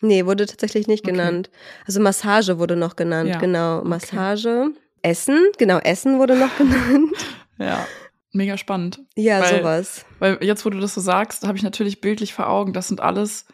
Nee, wurde tatsächlich nicht Okay. genannt. Also Massage wurde noch genannt, Ja, genau. okay. Massage. Essen, genau, Essen wurde noch <laughs> genannt. ja, mega spannend. Ja, Weil- sowas. Weil jetzt, wo du das so sagst, habe ich natürlich bildlich vor Augen, das sind alles,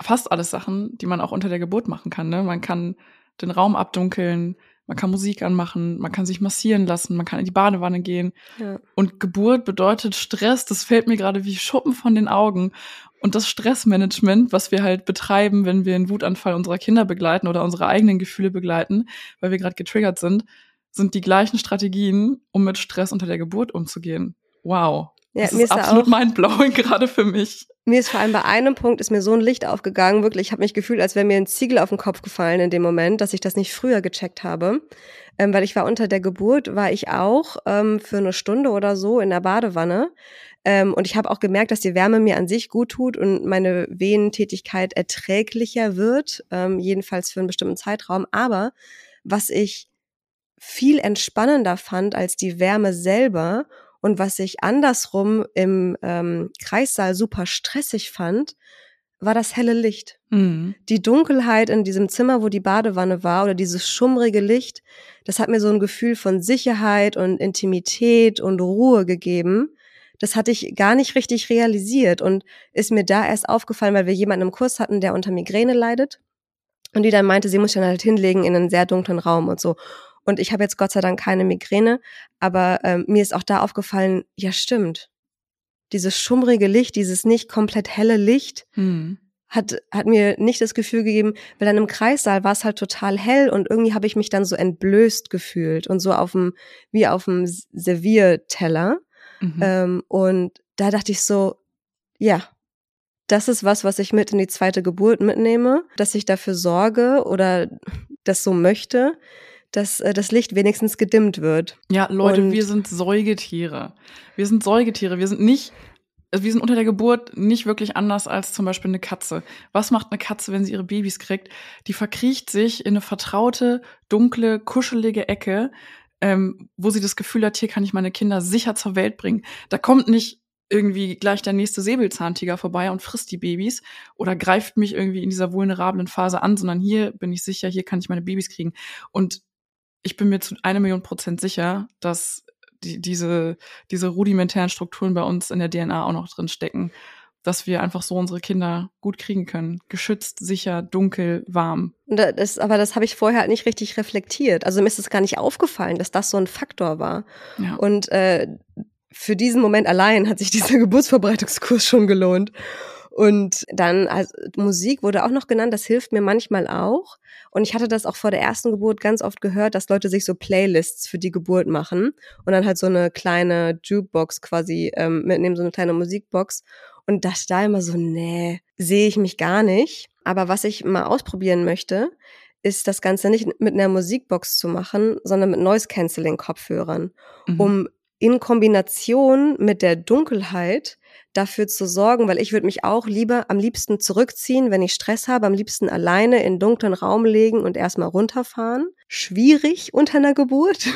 fast alles Sachen, die man auch unter der Geburt machen kann. Ne? Man kann den Raum abdunkeln, man kann Musik anmachen, man kann sich massieren lassen, man kann in die Badewanne gehen. Ja. Und Geburt bedeutet Stress, das fällt mir gerade wie Schuppen von den Augen. Und das Stressmanagement, was wir halt betreiben, wenn wir einen Wutanfall unserer Kinder begleiten oder unsere eigenen Gefühle begleiten, weil wir gerade getriggert sind, sind die gleichen Strategien, um mit Stress unter der Geburt umzugehen. Wow. Ja, das mir ist ist da absolut auch, mindblowing <laughs> gerade für mich. mir ist vor allem bei einem Punkt ist mir so ein Licht aufgegangen, wirklich, ich habe mich gefühlt, als wäre mir ein Ziegel auf den Kopf gefallen in dem Moment, dass ich das nicht früher gecheckt habe. Ähm, weil ich war unter der Geburt, war ich auch ähm, für eine Stunde oder so in der Badewanne. Ähm, und ich habe auch gemerkt, dass die Wärme mir an sich gut tut und meine Venentätigkeit erträglicher wird, ähm, jedenfalls für einen bestimmten Zeitraum. Aber was ich viel entspannender fand als die Wärme selber und was ich andersrum im ähm, Kreissaal super stressig fand, war das helle Licht. Mhm. Die Dunkelheit in diesem Zimmer, wo die Badewanne war, oder dieses schummrige Licht, das hat mir so ein Gefühl von Sicherheit und Intimität und Ruhe gegeben. Das hatte ich gar nicht richtig realisiert und ist mir da erst aufgefallen, weil wir jemanden im Kurs hatten, der unter Migräne leidet. Und die dann meinte, sie muss sich dann halt hinlegen in einen sehr dunklen Raum und so. Und ich habe jetzt Gott sei Dank keine Migräne, aber ähm, mir ist auch da aufgefallen, ja stimmt, dieses schummrige Licht, dieses nicht komplett helle Licht, hm. hat, hat mir nicht das Gefühl gegeben, weil dann im Kreissaal war es halt total hell und irgendwie habe ich mich dann so entblößt gefühlt und so auf dem, wie auf dem Servierteller. Mhm. Ähm, und da dachte ich so, ja, das ist was, was ich mit in die zweite Geburt mitnehme, dass ich dafür sorge oder das so möchte, dass äh, das Licht wenigstens gedimmt wird. Ja, Leute, und wir sind Säugetiere. Wir sind Säugetiere. Wir sind nicht, also wir sind unter der Geburt nicht wirklich anders als zum Beispiel eine Katze. Was macht eine Katze, wenn sie ihre Babys kriegt? Die verkriecht sich in eine vertraute, dunkle, kuschelige Ecke, ähm, wo sie das Gefühl hat, hier kann ich meine Kinder sicher zur Welt bringen. Da kommt nicht irgendwie gleich der nächste Säbelzahntiger vorbei und frisst die Babys oder greift mich irgendwie in dieser vulnerablen Phase an, sondern hier bin ich sicher, hier kann ich meine Babys kriegen. Und ich bin mir zu einer Million Prozent sicher, dass die, diese, diese rudimentären Strukturen bei uns in der DNA auch noch drin stecken, dass wir einfach so unsere Kinder gut kriegen können. Geschützt, sicher, dunkel, warm. Das, aber das habe ich vorher halt nicht richtig reflektiert. Also mir ist es gar nicht aufgefallen, dass das so ein Faktor war. Ja. Und äh, für diesen Moment allein hat sich dieser <laughs> Geburtsvorbereitungskurs schon gelohnt. Und dann also Musik wurde auch noch genannt, das hilft mir manchmal auch. Und ich hatte das auch vor der ersten Geburt ganz oft gehört, dass Leute sich so Playlists für die Geburt machen und dann halt so eine kleine Jukebox quasi ähm, mitnehmen, so eine kleine Musikbox. Und dachte da immer so, nee, sehe ich mich gar nicht. Aber was ich mal ausprobieren möchte, ist das Ganze nicht mit einer Musikbox zu machen, sondern mit Noise-Canceling-Kopfhörern, mhm. um in Kombination mit der Dunkelheit dafür zu sorgen, weil ich würde mich auch lieber am liebsten zurückziehen, wenn ich Stress habe, am liebsten alleine in dunklen Raum legen und erstmal runterfahren. Schwierig unter einer Geburt.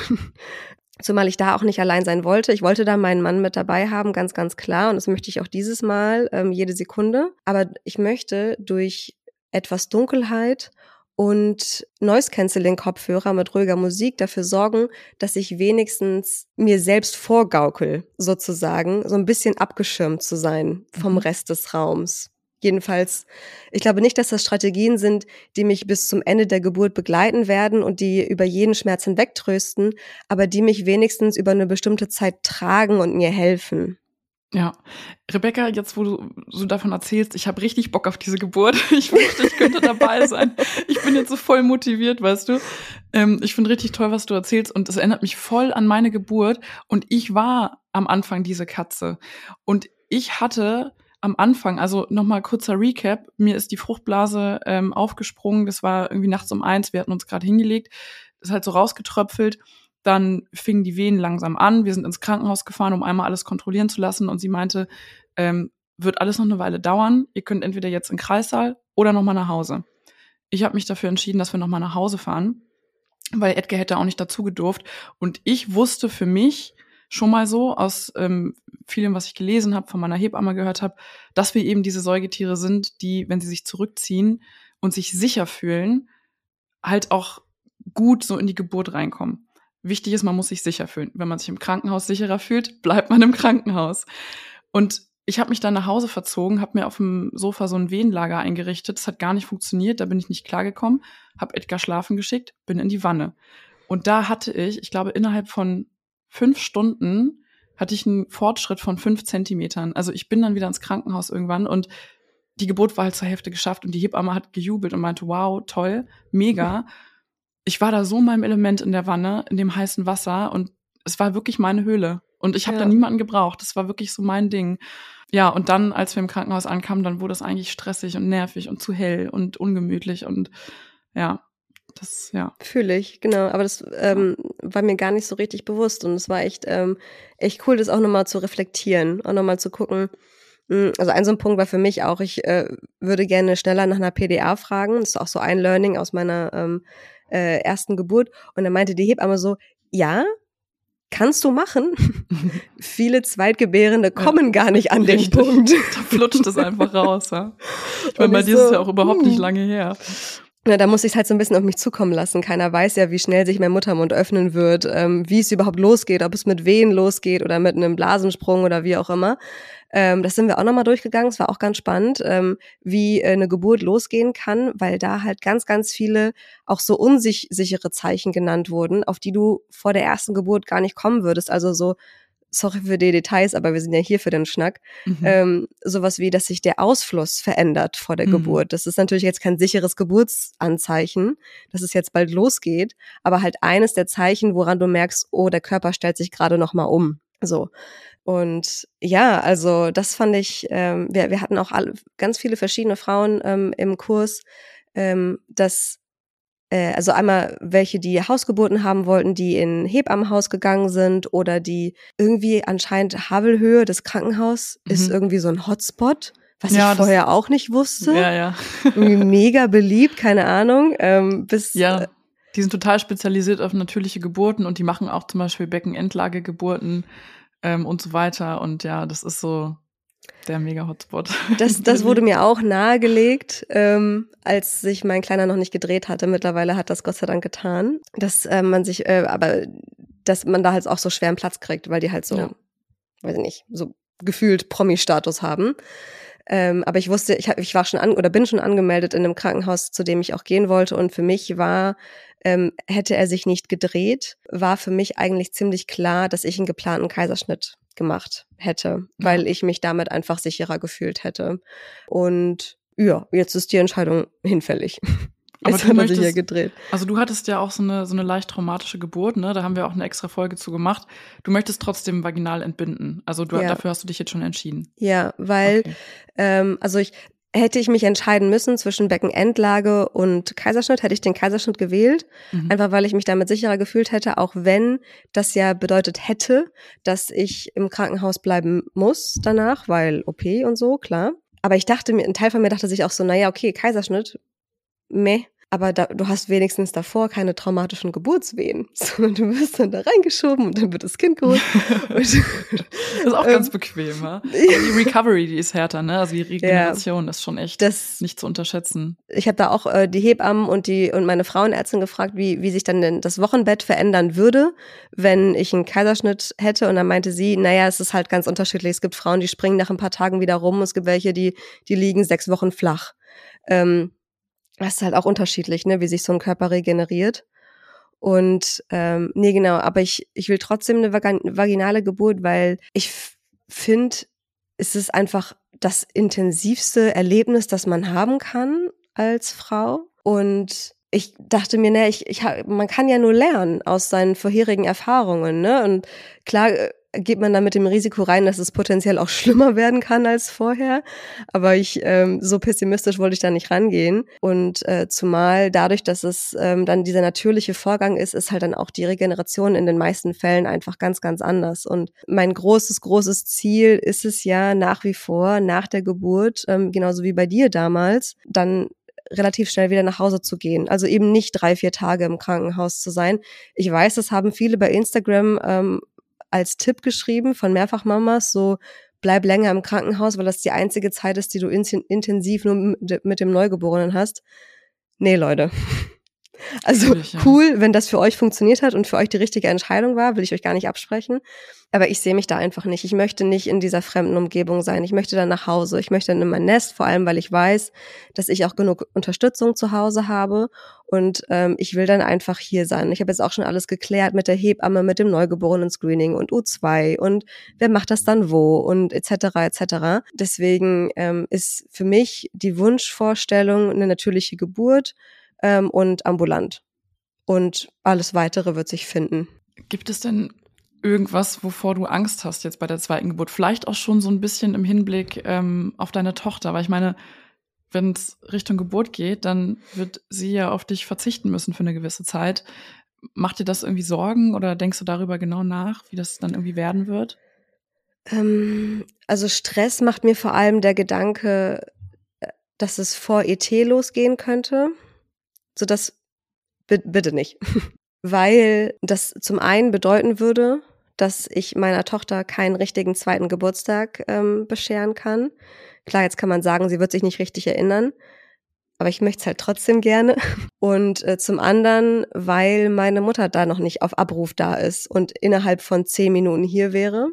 <laughs> Zumal ich da auch nicht allein sein wollte. Ich wollte da meinen Mann mit dabei haben, ganz, ganz klar. Und das möchte ich auch dieses Mal, ähm, jede Sekunde. Aber ich möchte durch etwas Dunkelheit und Noise Cancelling Kopfhörer mit ruhiger Musik dafür sorgen, dass ich wenigstens mir selbst vorgaukel, sozusagen, so ein bisschen abgeschirmt zu sein vom mhm. Rest des Raums. Jedenfalls, ich glaube nicht, dass das Strategien sind, die mich bis zum Ende der Geburt begleiten werden und die über jeden Schmerz hinwegtrösten, aber die mich wenigstens über eine bestimmte Zeit tragen und mir helfen. Ja, Rebecca, jetzt wo du so davon erzählst, ich habe richtig Bock auf diese Geburt. <laughs> Ich wünschte, ich könnte dabei sein. Ich bin jetzt so voll motiviert, weißt du. Ähm, ich finde richtig toll, was du erzählst und es erinnert mich voll an meine Geburt. Und ich war am Anfang diese Katze. Und ich hatte am Anfang, also nochmal kurzer Recap, mir ist die Fruchtblase ähm, aufgesprungen. Das war irgendwie nachts um eins, wir hatten uns gerade hingelegt. Ist halt so rausgetröpfelt. Dann fingen die Wehen langsam an. Wir sind ins Krankenhaus gefahren, um einmal alles kontrollieren zu lassen. Und sie meinte, ähm, wird alles noch eine Weile dauern. Ihr könnt entweder jetzt in den Kreissaal oder nochmal nach Hause. Ich habe mich dafür entschieden, dass wir nochmal nach Hause fahren, weil Edgar hätte auch nicht dazu gedurft. Und ich wusste für mich schon mal so aus ähm, vielem, was ich gelesen habe, von meiner Hebamme gehört habe, dass wir eben diese Säugetiere sind, die, wenn sie sich zurückziehen und sich sicher fühlen, halt auch gut so in die Geburt reinkommen. Wichtig ist, man muss sich sicher fühlen. Wenn man sich im Krankenhaus sicherer fühlt, <laughs> bleibt man im Krankenhaus. Und ich habe mich dann nach Hause verzogen, habe mir auf dem Sofa so ein Wehenlager eingerichtet. Das hat gar nicht funktioniert, da bin ich nicht klargekommen, habe Edgar schlafen geschickt, bin in die Wanne. Und da hatte ich, ich glaube, innerhalb von fünf Stunden hatte ich einen Fortschritt von fünf Zentimetern. Also ich bin dann wieder ins Krankenhaus irgendwann und die Geburt war halt zur Hälfte geschafft und die Hebamme hat gejubelt und meinte, wow, toll, mega <laughs> ich war da so in meinem Element in der Wanne, in dem heißen Wasser und es war wirklich meine Höhle. Und ich habe ja. da niemanden gebraucht. Das war wirklich so mein Ding. Ja, und dann, als wir im Krankenhaus ankamen, dann wurde es eigentlich stressig und nervig und zu hell und ungemütlich und ja, das, ja. Fühle ich, genau. Aber das ähm, war mir gar nicht so richtig bewusst. Und es war echt, ähm, echt cool, das auch nochmal zu reflektieren, auch nochmal zu gucken. Hm, also ein so ein Punkt war für mich auch, ich äh, würde gerne schneller nach einer PDA fragen. Das ist auch so ein Learning aus meiner ähm, äh, ersten Geburt. Und dann meinte die Hebamme so, ja, kannst du machen. <laughs> Viele Zweitgebärende kommen ja, gar nicht an den Punkt. <laughs> Da flutscht es einfach raus. Ja? Ich meine, bei dir so, ist es ja auch überhaupt hm. nicht lange her. Na, da muss ich es halt so ein bisschen auf mich zukommen lassen. Keiner weiß ja, wie schnell sich mein Muttermund öffnen wird, ähm, wie es überhaupt losgeht, ob es mit Wehen losgeht oder mit einem Blasensprung oder wie auch immer. Ähm, das sind wir auch nochmal durchgegangen. Es war auch ganz spannend, ähm, wie äh, eine Geburt losgehen kann, weil da halt ganz, ganz viele auch so unsichere Zeichen genannt wurden, auf die du vor der ersten Geburt gar nicht kommen würdest. Also so sorry für die Details, aber wir sind ja hier für den Schnack, mhm. ähm, sowas wie, dass sich der Ausfluss verändert vor der mhm. Geburt. Das ist natürlich jetzt kein sicheres Geburtsanzeichen, dass es jetzt bald losgeht, aber halt eines der Zeichen, woran du merkst, oh, der Körper stellt sich gerade nochmal um. So. Und ja, also das fand ich, ähm, wir, wir hatten auch alle, ganz viele verschiedene Frauen ähm, im Kurs, ähm, dass äh, also einmal welche, die Hausgeburten haben wollten, die in Hebammenhaus gegangen sind oder die irgendwie anscheinend Havelhöhe, das Krankenhaus, mhm. ist irgendwie so ein Hotspot, was ja, ich vorher auch nicht wusste. Ja, ja. irgendwie mega beliebt, keine Ahnung. Ähm, bis, ja. Die sind total spezialisiert auf natürliche Geburten und die machen auch zum Beispiel Beckenendlagegeburten ähm, und so weiter. Und ja, das ist so, der Mega-Hotspot. Das, das wurde <laughs> mir auch nahegelegt, ähm, als sich mein Kleiner noch nicht gedreht hatte. Mittlerweile hat das Gott sei Dank getan, dass äh, man sich, äh, aber dass man da halt auch so schweren Platz kriegt, weil die halt so, ja. weiß ich nicht, so gefühlt Promi-Status haben. Ähm, aber ich wusste, ich, hab, ich war schon an oder bin schon angemeldet in einem Krankenhaus, zu dem ich auch gehen wollte. Und für mich war, ähm, hätte er sich nicht gedreht, war für mich eigentlich ziemlich klar, dass ich einen geplanten Kaiserschnitt gemacht hätte, weil ich mich damit einfach sicherer gefühlt hätte. Und ja, jetzt ist die Entscheidung hinfällig. <laughs> Aber jetzt du möchtest, ja gedreht. Also du hattest ja auch so eine, so eine leicht traumatische Geburt, ne? Da haben wir auch eine extra Folge zu gemacht. Du möchtest trotzdem vaginal entbinden. Also du, ja. dafür hast du dich jetzt schon entschieden. Ja, weil, okay. ähm, also ich, hätte ich mich entscheiden müssen zwischen Beckenendlage und Kaiserschnitt, hätte ich den Kaiserschnitt gewählt. Mhm. Einfach weil ich mich damit sicherer gefühlt hätte, auch wenn das ja bedeutet hätte, dass ich im Krankenhaus bleiben muss danach, weil OP und so, klar. Aber ich dachte mir, ein Teil von mir dachte sich auch so, naja, okay, Kaiserschnitt, meh, aber da, du hast wenigstens davor keine traumatischen Geburtswehen, <laughs> sondern du wirst dann da reingeschoben und dann wird das Kind geholt. <laughs> das ist auch <laughs> ganz ähm, bequem, ja? Die Recovery, die ist härter, ne? Also die Regeneration ja, ist schon echt das, nicht zu unterschätzen. Ich habe da auch äh, die Hebammen und die und meine Frauenärztin gefragt, wie, wie sich dann denn das Wochenbett verändern würde, wenn ich einen Kaiserschnitt hätte. Und dann meinte sie, naja, es ist halt ganz unterschiedlich. Es gibt Frauen, die springen nach ein paar Tagen wieder rum. Es gibt welche, die, die liegen sechs Wochen flach. Ähm, das ist halt auch unterschiedlich, ne, wie sich so ein Körper regeneriert. Und ähm, nee, genau, aber ich, ich will trotzdem eine vaginale Geburt, weil ich finde, es ist einfach das intensivste Erlebnis, das man haben kann als Frau. Und ich dachte mir, ne, ich, ich, man kann ja nur lernen aus seinen vorherigen Erfahrungen, ne? Und klar äh, geht man da mit dem Risiko rein, dass es potenziell auch schlimmer werden kann als vorher. Aber ich ähm, so pessimistisch wollte ich da nicht rangehen. Und äh, zumal dadurch, dass es ähm, dann dieser natürliche Vorgang ist, ist halt dann auch die Regeneration in den meisten Fällen einfach ganz, ganz anders. Und mein großes, großes Ziel ist es ja nach wie vor, nach der Geburt, ähm, genauso wie bei dir damals, dann relativ schnell wieder nach Hause zu gehen. Also eben nicht drei, vier Tage im Krankenhaus zu sein. Ich weiß, das haben viele bei Instagram ähm, als Tipp geschrieben von Mehrfachmamas, so bleib länger im Krankenhaus, weil das die einzige Zeit ist, die du intensiv nur mit dem Neugeborenen hast. Nee, Leute. Also cool, wenn das für euch funktioniert hat und für euch die richtige Entscheidung war, will ich euch gar nicht absprechen. Aber ich sehe mich da einfach nicht. Ich möchte nicht in dieser fremden Umgebung sein. Ich möchte dann nach Hause. Ich möchte dann in mein Nest, vor allem weil ich weiß, dass ich auch genug Unterstützung zu Hause habe. Und ähm, ich will dann einfach hier sein. Ich habe jetzt auch schon alles geklärt mit der Hebamme, mit dem Neugeborenen-Screening und U2 und wer macht das dann wo und etc. etc. Deswegen ähm, ist für mich die Wunschvorstellung eine natürliche Geburt ähm, und ambulant. Und alles weitere wird sich finden. Gibt es denn irgendwas, wovor du Angst hast jetzt bei der zweiten Geburt? Vielleicht auch schon so ein bisschen im Hinblick ähm, auf deine Tochter, weil ich meine, wenn es Richtung Geburt geht, dann wird sie ja auf dich verzichten müssen für eine gewisse Zeit. Macht dir das irgendwie Sorgen oder denkst du darüber genau nach, wie das dann irgendwie werden wird? Ähm, also Stress macht mir vor allem der Gedanke, äh, dass es vor ET losgehen könnte. So dass bitte nicht. <laughs> Weil das zum einen bedeuten würde, dass ich meiner Tochter keinen richtigen zweiten Geburtstag ähm, bescheren kann. Klar, jetzt kann man sagen, sie wird sich nicht richtig erinnern, aber ich möchte es halt trotzdem gerne. <laughs> Und äh, zum anderen, weil meine Mutter da noch nicht auf Abruf da ist und innerhalb von zehn Minuten hier wäre,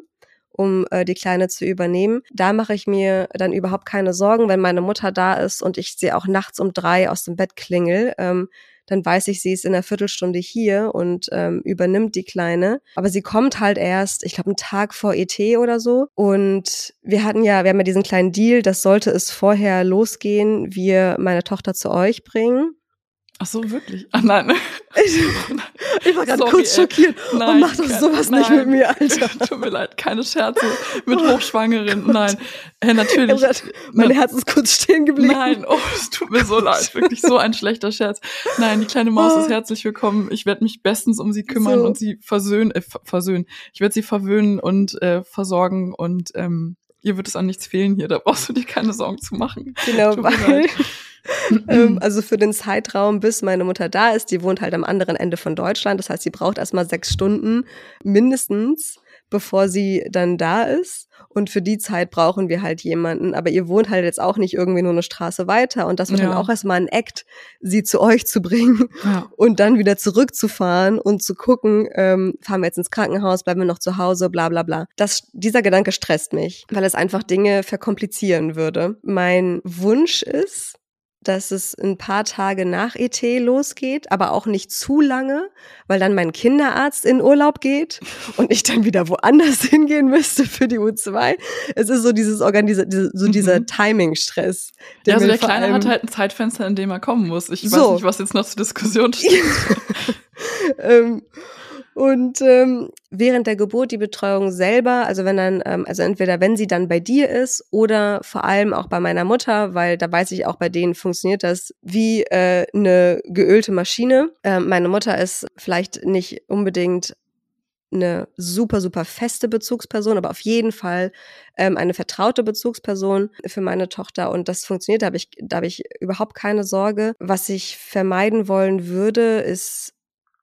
um äh, die Kleine zu übernehmen. Da mache ich mir dann überhaupt keine Sorgen, wenn meine Mutter da ist und ich sie auch nachts um drei aus dem Bett klingel. Ähm, dann weiß ich, sie ist in einer Viertelstunde hier und ähm, übernimmt die Kleine. Aber sie kommt halt erst, ich glaube, einen Tag vor ET oder so. Und wir hatten ja, wir haben ja diesen kleinen Deal, dass sollte es vorher losgehen, wir meine Tochter zu euch bringen. Ach so, wirklich? Ach nein. <laughs> Ich, ich war gerade kurz schockiert. Nein, und mach doch sowas nein, nicht mit mir, <laughs> Alter. Tut mir leid, keine Scherze mit Hochschwangeren. Oh nein, äh, natürlich. Mein Herz ist kurz stehen geblieben. Nein, oh, es tut mir so leid. Wirklich so ein schlechter Scherz. Nein, die kleine Maus ist herzlich willkommen. Ich werde mich bestens um sie kümmern so. und sie versöhnen, äh, versöhnen. Ich werde sie verwöhnen und äh, versorgen und ähm, ihr wird es an nichts fehlen hier. Da brauchst du dir keine Sorgen zu machen. Genau, weil <laughs> ähm, also für den Zeitraum, bis meine Mutter da ist, die wohnt halt am anderen Ende von Deutschland. Das heißt, sie braucht erstmal sechs Stunden mindestens, bevor sie dann da ist. Und für die Zeit brauchen wir halt jemanden. Aber ihr wohnt halt jetzt auch nicht irgendwie nur eine Straße weiter. Und das wird ja. dann auch erstmal ein Act, sie zu <laughs> euch zu bringen ja. und dann wieder zurückzufahren und zu gucken, ähm, fahren wir jetzt ins Krankenhaus, bleiben wir noch zu Hause, bla bla bla. Das, dieser Gedanke stresst mich, weil es einfach Dinge verkomplizieren würde. Mein Wunsch ist, dass es ein paar Tage nach ET losgeht, aber auch nicht zu lange, weil dann mein Kinderarzt in Urlaub geht <laughs> und ich dann wieder woanders <laughs> hingehen müsste für die U2. Es ist so dieses Organis so dieser mhm. Timing-Stress. Ja, also der Kleine hat halt ein Zeitfenster, in dem er kommen muss. Ich so. weiß nicht, was jetzt noch zur Diskussion <laughs> steht. ähm, und ähm, während der Geburt die Betreuung selber, also wenn dann, ähm, also entweder wenn sie dann bei dir ist oder vor allem auch bei meiner Mutter, weil da weiß ich auch bei denen funktioniert das wie äh, eine geölte Maschine. Ähm, meine Mutter ist vielleicht nicht unbedingt eine super, super feste Bezugsperson, aber auf jeden Fall ähm, eine vertraute Bezugsperson für meine Tochter. Und das funktioniert, da habe ich, da habe ich überhaupt keine Sorge. Was ich vermeiden wollen würde, ist,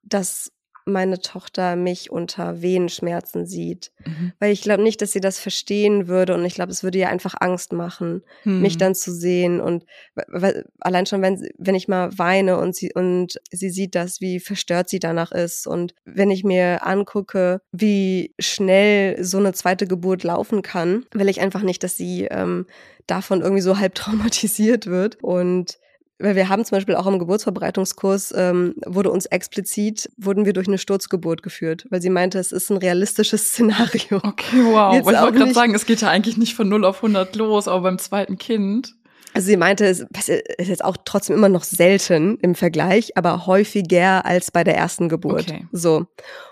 dass meine Tochter mich unter Venenschmerzen sieht. Mhm. Weil ich glaube nicht, dass sie das verstehen würde und ich glaube, es würde ihr einfach Angst machen, mhm. mich dann zu sehen und weil, allein schon, wenn, wenn ich mal weine und sie, und sie sieht das, wie verstört sie danach ist und wenn ich mir angucke, wie schnell so eine zweite Geburt laufen kann, will ich einfach nicht, dass sie ähm, davon irgendwie so halb <laughs> traumatisiert wird und weil wir haben zum Beispiel auch im Geburtsverbreitungskurs, ähm, wurde uns explizit, wurden wir durch eine Sturzgeburt geführt, weil sie meinte, es ist ein realistisches Szenario. Okay, wow. Jetzt ich wollte gerade sagen, es geht ja eigentlich nicht von 0 auf 100 los, aber beim zweiten Kind. Also sie meinte, es ist jetzt auch trotzdem immer noch selten im Vergleich, aber häufiger als bei der ersten Geburt. Okay. So.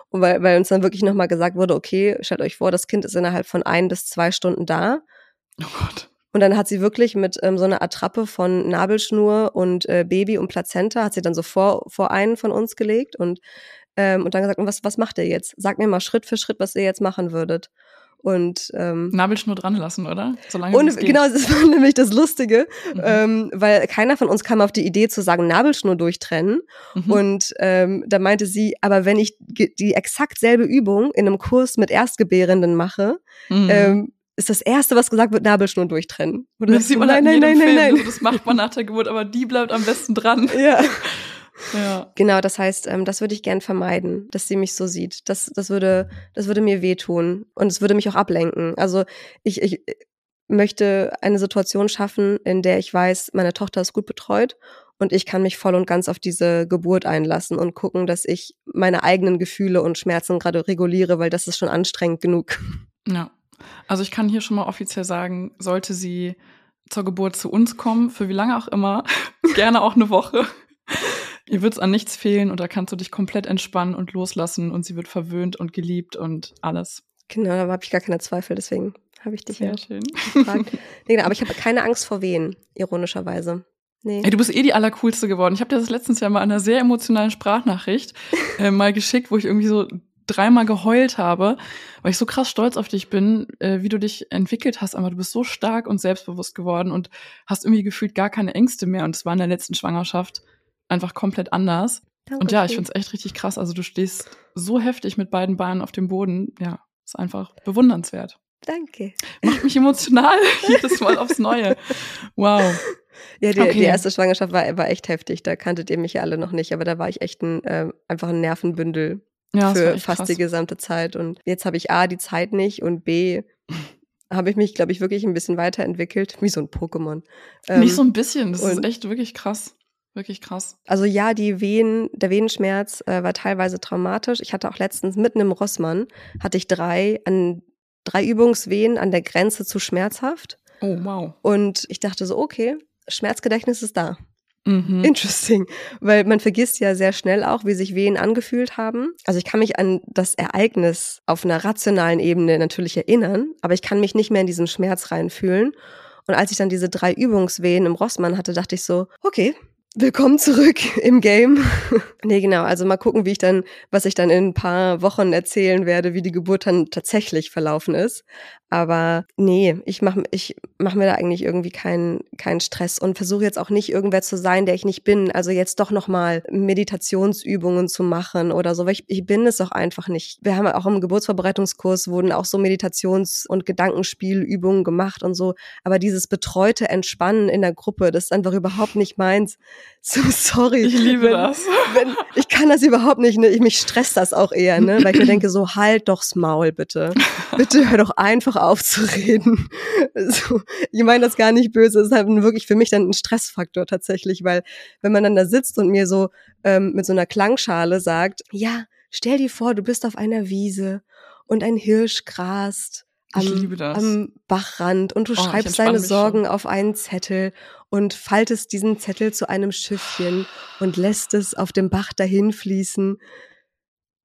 Und weil, weil uns dann wirklich nochmal gesagt wurde, okay, stellt euch vor, das Kind ist innerhalb von ein bis zwei Stunden da. Oh Gott. Und dann hat sie wirklich mit ähm, so einer Attrappe von Nabelschnur und äh, Baby und Plazenta, hat sie dann so vor, vor einen von uns gelegt und, ähm, und dann gesagt, was, was macht ihr jetzt? Sagt mir mal Schritt für Schritt, was ihr jetzt machen würdet. Und ähm, Nabelschnur dran lassen, oder? Solange und genau, <laughs> das war nämlich das Lustige, mhm. ähm, weil keiner von uns kam auf die Idee zu sagen, Nabelschnur durchtrennen. Mhm. Und ähm, da meinte sie, aber wenn ich die exakt selbe Übung in einem Kurs mit Erstgebärenden mache, mhm. ähm, ist das Erste, was gesagt wird, Nabelschnur durchtrennen. Oder das sieht man nein, nein, nein, nein, nein. Das macht man nach der Geburt, aber die bleibt am besten dran. <laughs> Ja. Ja. Genau, das heißt, ähm, das würde ich gern vermeiden, dass sie mich so sieht. Das, das würde, das würde mir wehtun und es würde mich auch ablenken. Also ich, ich möchte eine Situation schaffen, in der ich weiß, meine Tochter ist gut betreut und ich kann mich voll und ganz auf diese Geburt einlassen und gucken, dass ich meine eigenen Gefühle und Schmerzen gerade reguliere, weil das ist schon anstrengend genug. Ja. Also ich kann hier schon mal offiziell sagen, sollte sie zur Geburt zu uns kommen, für wie lange auch immer, <laughs> gerne auch eine Woche. <laughs> Ihr wird es an nichts fehlen und da kannst du dich komplett entspannen und loslassen und sie wird verwöhnt und geliebt und alles. Genau, da habe ich gar keine Zweifel, deswegen habe ich dich Sehr ja schön. gefragt. <laughs> nee, genau, aber ich habe keine Angst vor Wehen, ironischerweise. Nee. Ey, du bist eh die Allercoolste geworden. Ich habe dir das letztens ja mal in einer sehr emotionalen Sprachnachricht äh, mal geschickt, wo ich irgendwie so dreimal geheult habe, weil ich so krass stolz auf dich bin, äh, wie du dich entwickelt hast. Aber du bist so stark und selbstbewusst geworden und hast irgendwie gefühlt gar keine Ängste mehr. Und es war in der letzten Schwangerschaft einfach komplett anders. Und ja, ich Dankeschön. find's echt richtig krass. Also du stehst so heftig mit beiden Beinen auf dem Boden. Ja, ist einfach bewundernswert. Danke. Macht mich emotional <laughs> jedes Mal aufs Neue. Wow. Ja, die, Okay. die erste Schwangerschaft war, war echt heftig. Da kanntet ihr mich ja alle noch nicht, aber da war ich echt ein, ähm, einfach ein Nervenbündel Ja, für fast krass. die gesamte Zeit. Und jetzt habe ich A, die Zeit nicht und B, <laughs> habe ich mich, glaube ich, wirklich ein bisschen weiterentwickelt. Wie so ein Pokémon. Ähm, Nicht so ein bisschen. Das ist echt wirklich krass. Wirklich krass. Also ja, die Wehen, der Wehenschmerz äh, war teilweise traumatisch. Ich hatte auch letztens mitten im Rossmann, hatte ich drei, an, drei Übungswehen an der Grenze zu schmerzhaft. Oh, wow. Und ich dachte so, okay, Schmerzgedächtnis ist da. Mhm. Interesting, weil man vergisst ja sehr schnell auch, wie sich Wehen angefühlt haben. Also ich kann mich an das Ereignis auf einer rationalen Ebene natürlich erinnern, aber ich kann mich nicht mehr in diesen Schmerz reinfühlen. Und als ich dann diese drei Übungswehen im Rossmann hatte, dachte ich so, okay, willkommen zurück <laughs> im Game. <laughs> nee, genau, also mal gucken, wie ich dann, was ich dann in ein paar Wochen erzählen werde, wie die Geburt dann tatsächlich verlaufen ist. Aber nee, ich mache ich mach mir da eigentlich irgendwie keinen keinen Stress und versuche jetzt auch nicht irgendwer zu sein, der ich nicht bin. Also jetzt doch nochmal Meditationsübungen zu machen oder so, weil ich, ich bin es auch einfach nicht. Wir haben auch im Geburtsvorbereitungskurs wurden auch so Meditations- und Gedankenspielübungen gemacht und so. Aber dieses betreute Entspannen in der Gruppe, das ist einfach überhaupt nicht meins. <laughs> So sorry. Ich liebe wenn, das. <laughs> Wenn, ich kann das überhaupt nicht, ne? Ich, mich stresst das auch eher, ne? Weil ich mir denke, so halt doch's Maul, bitte. <laughs> Bitte hör doch einfach auf zu reden. <laughs> So, ich meine das gar nicht böse, es ist halt wirklich für mich dann ein Stressfaktor tatsächlich, weil wenn man dann da sitzt und mir so ähm, mit so einer Klangschale sagt, ja, stell dir vor, du bist auf einer Wiese und ein Hirsch grast am, am Bachrand und du Oh, schreibst deine Sorgen schon. auf einen Zettel und faltest diesen Zettel zu einem Schiffchen und lässt es auf dem Bach dahin fließen.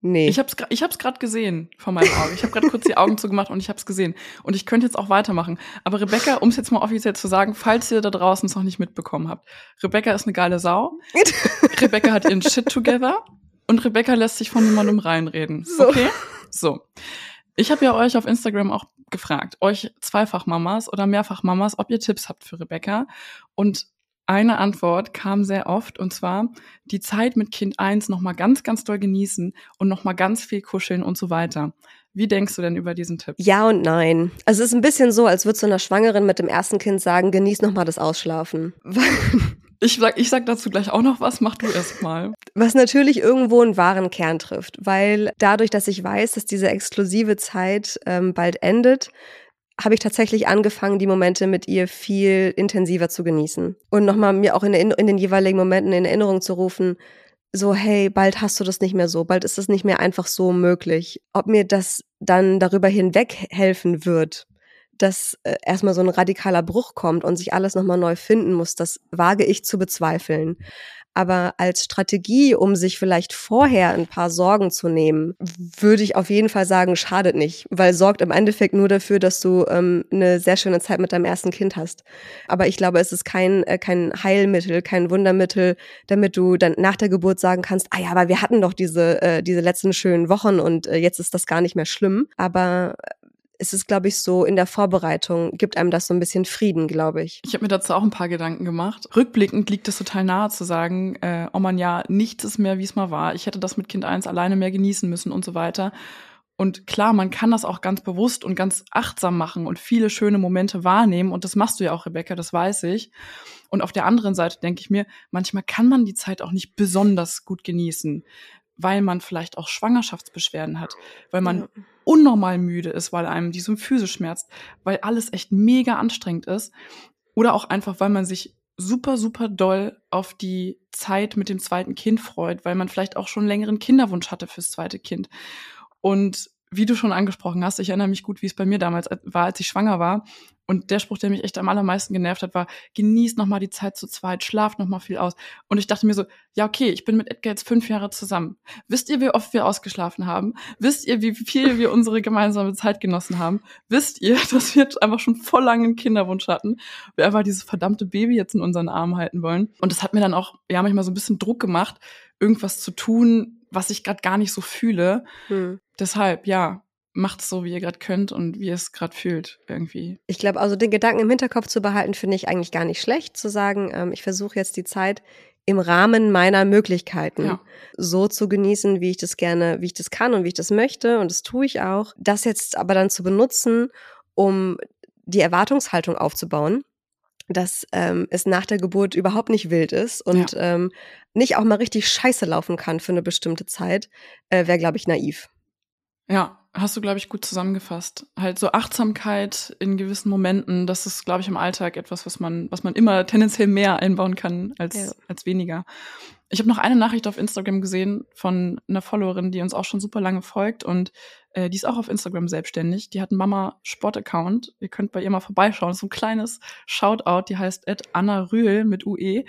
Nee. Ich hab's, gra- ich hab's gerade gesehen vor meinen Augen. Ich habe gerade kurz die Augen <laughs> zugemacht und ich hab's gesehen. Und ich könnte jetzt auch weitermachen. Aber Rebecca, um es jetzt mal offiziell zu sagen, falls ihr da draußen es noch nicht mitbekommen habt, Rebecca ist eine geile Sau. <laughs> Rebecca hat ihren Shit together und Rebecca lässt sich von niemandem reinreden. So. Okay? So. Ich habe ja euch auf Instagram auch gefragt, euch Zweifachmamas oder Mehrfachmamas, ob ihr Tipps habt für Rebecca. Und eine Antwort kam sehr oft und zwar die Zeit mit Kind 1 nochmal ganz, ganz doll genießen und nochmal ganz viel kuscheln und so weiter. Wie denkst du denn über diesen Tipp? Ja und nein. Also es ist ein bisschen so, als würdest du einer Schwangeren mit dem ersten Kind sagen, genieß noch mal das Ausschlafen. <laughs> Ich sag, ich sag dazu gleich auch noch was, mach du erst mal. Was natürlich irgendwo einen wahren Kern trifft, weil dadurch, dass ich weiß, dass diese exklusive Zeit ähm, bald endet, habe ich tatsächlich angefangen, die Momente mit ihr viel intensiver zu genießen. Und nochmal mir auch in, in, den jeweiligen Momenten in Erinnerung zu rufen, so, hey, bald hast du das nicht mehr so, bald ist das nicht mehr einfach so möglich. Ob mir das dann darüber hinweg helfen wird, dass äh, erstmal so ein radikaler Bruch kommt und sich alles nochmal neu finden muss, das wage ich zu bezweifeln. Aber als Strategie, um sich vielleicht vorher ein paar Sorgen zu nehmen, würde ich auf jeden Fall sagen, schadet nicht, weil sorgt im Endeffekt nur dafür, dass du ähm, eine sehr schöne Zeit mit deinem ersten Kind hast. Aber ich glaube, es ist kein, äh, kein Heilmittel, kein Wundermittel, damit du dann nach der Geburt sagen kannst, ah ja, aber wir hatten doch diese, äh, diese letzten schönen Wochen und äh, jetzt ist das gar nicht mehr schlimm. Aber es ist, glaube ich, so in der Vorbereitung, gibt einem das so ein bisschen Frieden, glaube ich. Ich habe mir dazu auch ein paar Gedanken gemacht. Rückblickend liegt es total nahe zu sagen, äh, oh man ja, nichts ist mehr, wie es mal war. Ich hätte das mit Kind 1 alleine mehr genießen müssen und so weiter. Und klar, man kann das auch ganz bewusst und ganz achtsam machen und viele schöne Momente wahrnehmen. Und das machst du ja auch, Rebecca, das weiß ich. Und auf der anderen Seite denke ich mir, manchmal kann man die Zeit auch nicht besonders gut genießen, weil man vielleicht auch Schwangerschaftsbeschwerden hat, weil man Ja. Unnormal müde ist, weil einem die Symphyse schmerzt, weil alles echt mega anstrengend ist. Oder auch einfach, weil man sich super, super doll auf die Zeit mit dem zweiten Kind freut, weil man vielleicht auch schon längeren Kinderwunsch hatte fürs zweite Kind. Und wie du schon angesprochen hast, ich erinnere mich gut, wie es bei mir damals war, als ich schwanger war. Und der Spruch, der mich echt am allermeisten genervt hat, war, genießt nochmal die Zeit zu zweit, schlaft nochmal viel aus. Und ich dachte mir so, ja, okay, ich bin mit Edgar jetzt fünf Jahre zusammen. Wisst ihr, wie oft wir ausgeschlafen haben? Wisst ihr, wie viel wir unsere gemeinsame Zeit genossen haben? Wisst ihr, <laughs> dass wir einfach schon voll lange einen Kinderwunsch hatten? Wir einfach dieses verdammte Baby jetzt in unseren Armen halten wollen. Und das hat mir dann auch, ja, manchmal so ein bisschen Druck gemacht, irgendwas zu tun, was ich gerade gar nicht so fühle. Hm. Deshalb, ja, macht es so, wie ihr gerade könnt und wie ihr es gerade fühlt, irgendwie. Ich glaube, also den Gedanken im Hinterkopf zu behalten, finde ich eigentlich gar nicht schlecht, zu sagen, ähm, ich versuche jetzt die Zeit im Rahmen meiner Möglichkeiten ja. so zu genießen, wie ich das gerne, wie ich das kann und wie ich das möchte. Und das tue ich auch. Das jetzt aber dann zu benutzen, um die Erwartungshaltung aufzubauen, dass ähm, es nach der Geburt überhaupt nicht wild ist und ja. ähm, nicht auch mal richtig scheiße laufen kann für eine bestimmte Zeit, äh, wäre, glaube ich, naiv. Ja, hast du, glaube ich, gut zusammengefasst. Halt so Achtsamkeit in gewissen Momenten, das ist, glaube ich, im Alltag etwas, was man, was man immer tendenziell mehr einbauen kann als, ja. als weniger. Ich habe noch eine Nachricht auf Instagram gesehen von einer Followerin, die uns auch schon super lange folgt und äh, die ist auch auf Instagram selbstständig. Die hat einen Mama-Sport-Account. Ihr könnt bei ihr mal vorbeischauen. Das ist so ein kleines Shoutout, die heißt Anna Rühl mit UE.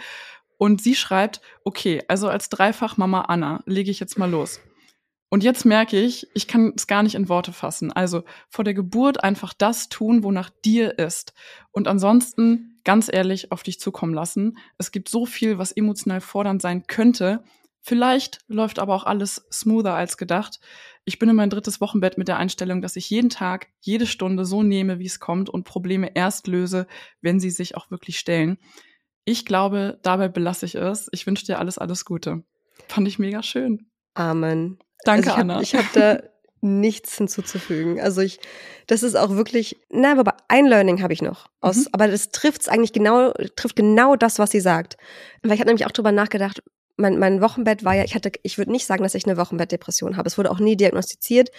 Und sie schreibt, okay, also als Dreifach Mama Anna lege ich jetzt mal los. Und jetzt merke ich, ich kann es gar nicht in Worte fassen. Also vor der Geburt einfach das tun, wonach dir ist. Und ansonsten ganz ehrlich auf dich zukommen lassen. Es gibt so viel, was emotional fordernd sein könnte. Vielleicht läuft aber auch alles smoother als gedacht. Ich bin in mein drittes Wochenbett mit der Einstellung, dass ich jeden Tag, jede Stunde so nehme, wie es kommt und Probleme erst löse, wenn sie sich auch wirklich stellen. Ich glaube, dabei belasse ich es. Ich wünsche dir alles, alles Gute. Fand ich mega schön. Amen. Danke, also ich Anna. Hab, ich habe da <laughs> nichts hinzuzufügen. Also ich, das ist auch wirklich, na, aber ein Learning habe ich noch. Aus, mhm. Aber das trifft es eigentlich genau, trifft genau das, was sie sagt. Weil ich hatte nämlich auch drüber nachgedacht, mein, mein Wochenbett war ja, ich hatte, ich würde nicht sagen, dass ich eine Wochenbettdepression habe. Es wurde auch nie diagnostiziert.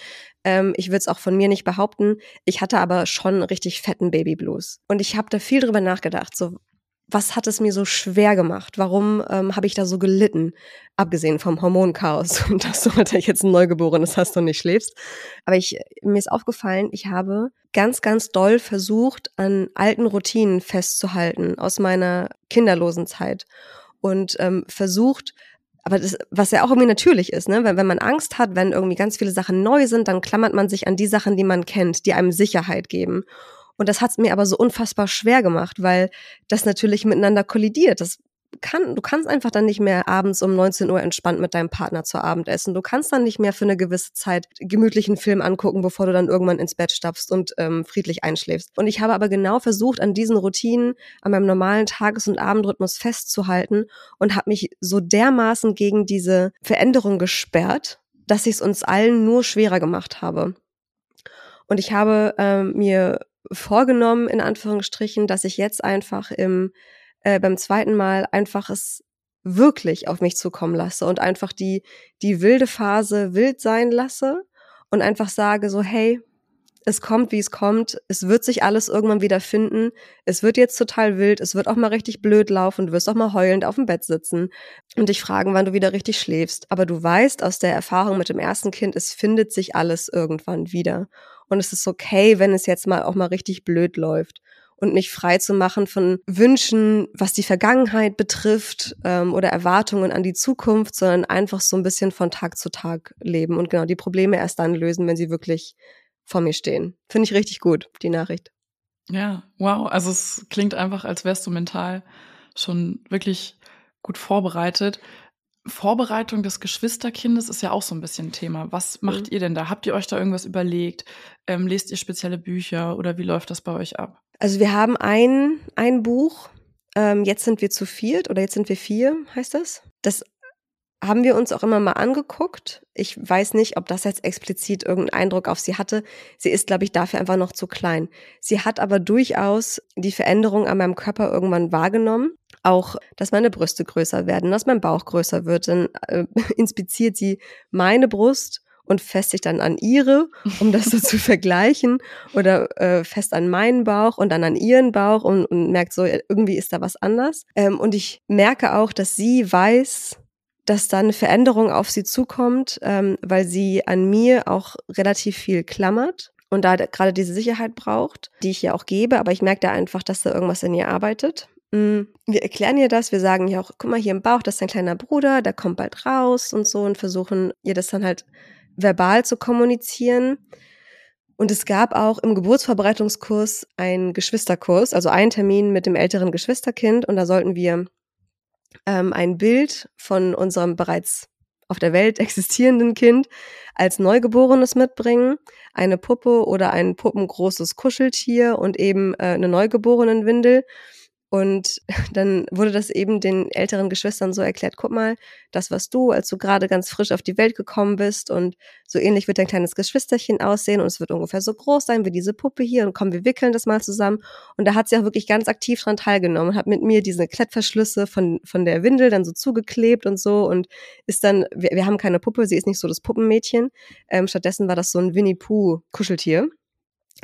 Ähm, ich würde es auch von mir nicht behaupten. Ich hatte aber schon richtig fetten Babyblues. Und ich habe da viel drüber nachgedacht. So, was hat es mir so schwer gemacht? Warum ähm, habe ich da so gelitten? Abgesehen vom Hormonchaos <laughs> und dass du natürlich jetzt ein Neugeborenes hast und nicht schläfst. Aber ich, mir ist aufgefallen, ich habe ganz, ganz doll versucht, an alten Routinen festzuhalten aus meiner kinderlosen Zeit und ähm, versucht, aber das, was ja auch irgendwie natürlich ist, ne? Wenn, wenn man Angst hat, wenn irgendwie ganz viele Sachen neu sind, dann klammert man sich an die Sachen, die man kennt, die einem Sicherheit geben. Und das hat es mir aber so unfassbar schwer gemacht, weil das natürlich miteinander kollidiert. Das kann, du kannst einfach dann nicht mehr abends um 19 Uhr entspannt mit deinem Partner zu Abend essen. Du kannst dann nicht mehr für eine gewisse Zeit gemütlichen Film angucken, bevor du dann irgendwann ins Bett stapfst und ähm, friedlich einschläfst. Und ich habe aber genau versucht, an diesen Routinen, an meinem normalen Tages- und Abendrhythmus festzuhalten und habe mich so dermaßen gegen diese Veränderung gesperrt, dass ich es uns allen nur schwerer gemacht habe. Und ich habe ähm, mir vorgenommen, in Anführungsstrichen, dass ich jetzt einfach im, äh, beim zweiten Mal einfach es wirklich auf mich zukommen lasse und einfach die, die wilde Phase wild sein lasse und einfach sage so, hey, es kommt, wie es kommt. Es wird sich alles irgendwann wieder finden. Es wird jetzt total wild. Es wird auch mal richtig blöd laufen. Du wirst auch mal heulend auf dem Bett sitzen und dich fragen, wann du wieder richtig schläfst. Aber du weißt aus der Erfahrung mit dem ersten Kind, es findet sich alles irgendwann wieder. Und es ist okay, wenn es jetzt mal auch mal richtig blöd läuft und mich frei zu machen von Wünschen, was die Vergangenheit betrifft ähm, oder Erwartungen an die Zukunft, sondern einfach so ein bisschen von Tag zu Tag leben und genau die Probleme erst dann lösen, wenn sie wirklich vor mir stehen. Finde ich richtig gut, die Nachricht. Ja, wow. Also es klingt einfach, als wärst du mental schon wirklich gut vorbereitet. Vorbereitung des Geschwisterkindes ist ja auch so ein bisschen ein Thema. Was macht mhm. ihr denn da? Habt ihr euch da irgendwas überlegt? Ähm, lest ihr spezielle Bücher oder wie läuft das bei euch ab? Also wir haben ein, ein Buch. Ähm, jetzt sind wir zu viert oder jetzt sind wir vier, heißt das. Das haben wir uns auch immer mal angeguckt. Ich weiß nicht, ob das jetzt explizit irgendeinen Eindruck auf sie hatte. Sie ist, glaube ich, dafür einfach noch zu klein. Sie hat aber durchaus die Veränderung an meinem Körper irgendwann wahrgenommen. Auch, dass meine Brüste größer werden, dass mein Bauch größer wird. Dann äh, <laughs> inspiziert sie meine Brust und festigt dann an ihre, um das so <laughs> zu vergleichen, oder äh, fest an meinen Bauch und dann an ihren Bauch und, und merkt so, irgendwie ist da was anders. Ähm, und ich merke auch, dass sie weiß, dass da eine Veränderung auf sie zukommt, ähm, weil sie an mir auch relativ viel klammert und da gerade diese Sicherheit braucht, die ich ihr auch gebe, aber ich merke da einfach, dass da irgendwas in ihr arbeitet. Mm, wir erklären ihr das, wir sagen ihr auch, guck mal, hier im Bauch, das ist dein kleiner Bruder, der kommt bald raus und so und versuchen ihr das dann halt verbal zu kommunizieren. Und es gab auch im Geburtsvorbereitungskurs einen Geschwisterkurs, also einen Termin mit dem älteren Geschwisterkind. Und da sollten wir ähm, ein Bild von unserem bereits auf der Welt <laughs> existierenden Kind als Neugeborenes mitbringen, eine Puppe oder ein puppengroßes Kuscheltier und eben äh, eine Neugeborenenwindel und <laughs> dann wurde das eben den älteren Geschwistern so erklärt, guck mal, das warst du, als du gerade ganz frisch auf die Welt gekommen bist und so ähnlich wird dein kleines Geschwisterchen aussehen und es wird ungefähr so groß sein wie diese Puppe hier und komm, wir wickeln das mal zusammen. Und da hat sie auch wirklich ganz aktiv dran teilgenommen und hat mit mir diese Klettverschlüsse von, von der Windel dann so zugeklebt und so und ist dann, wir, wir haben keine Puppe, sie ist nicht so das Puppenmädchen. Ähm, stattdessen war das so ein Winnie Pooh Kuscheltier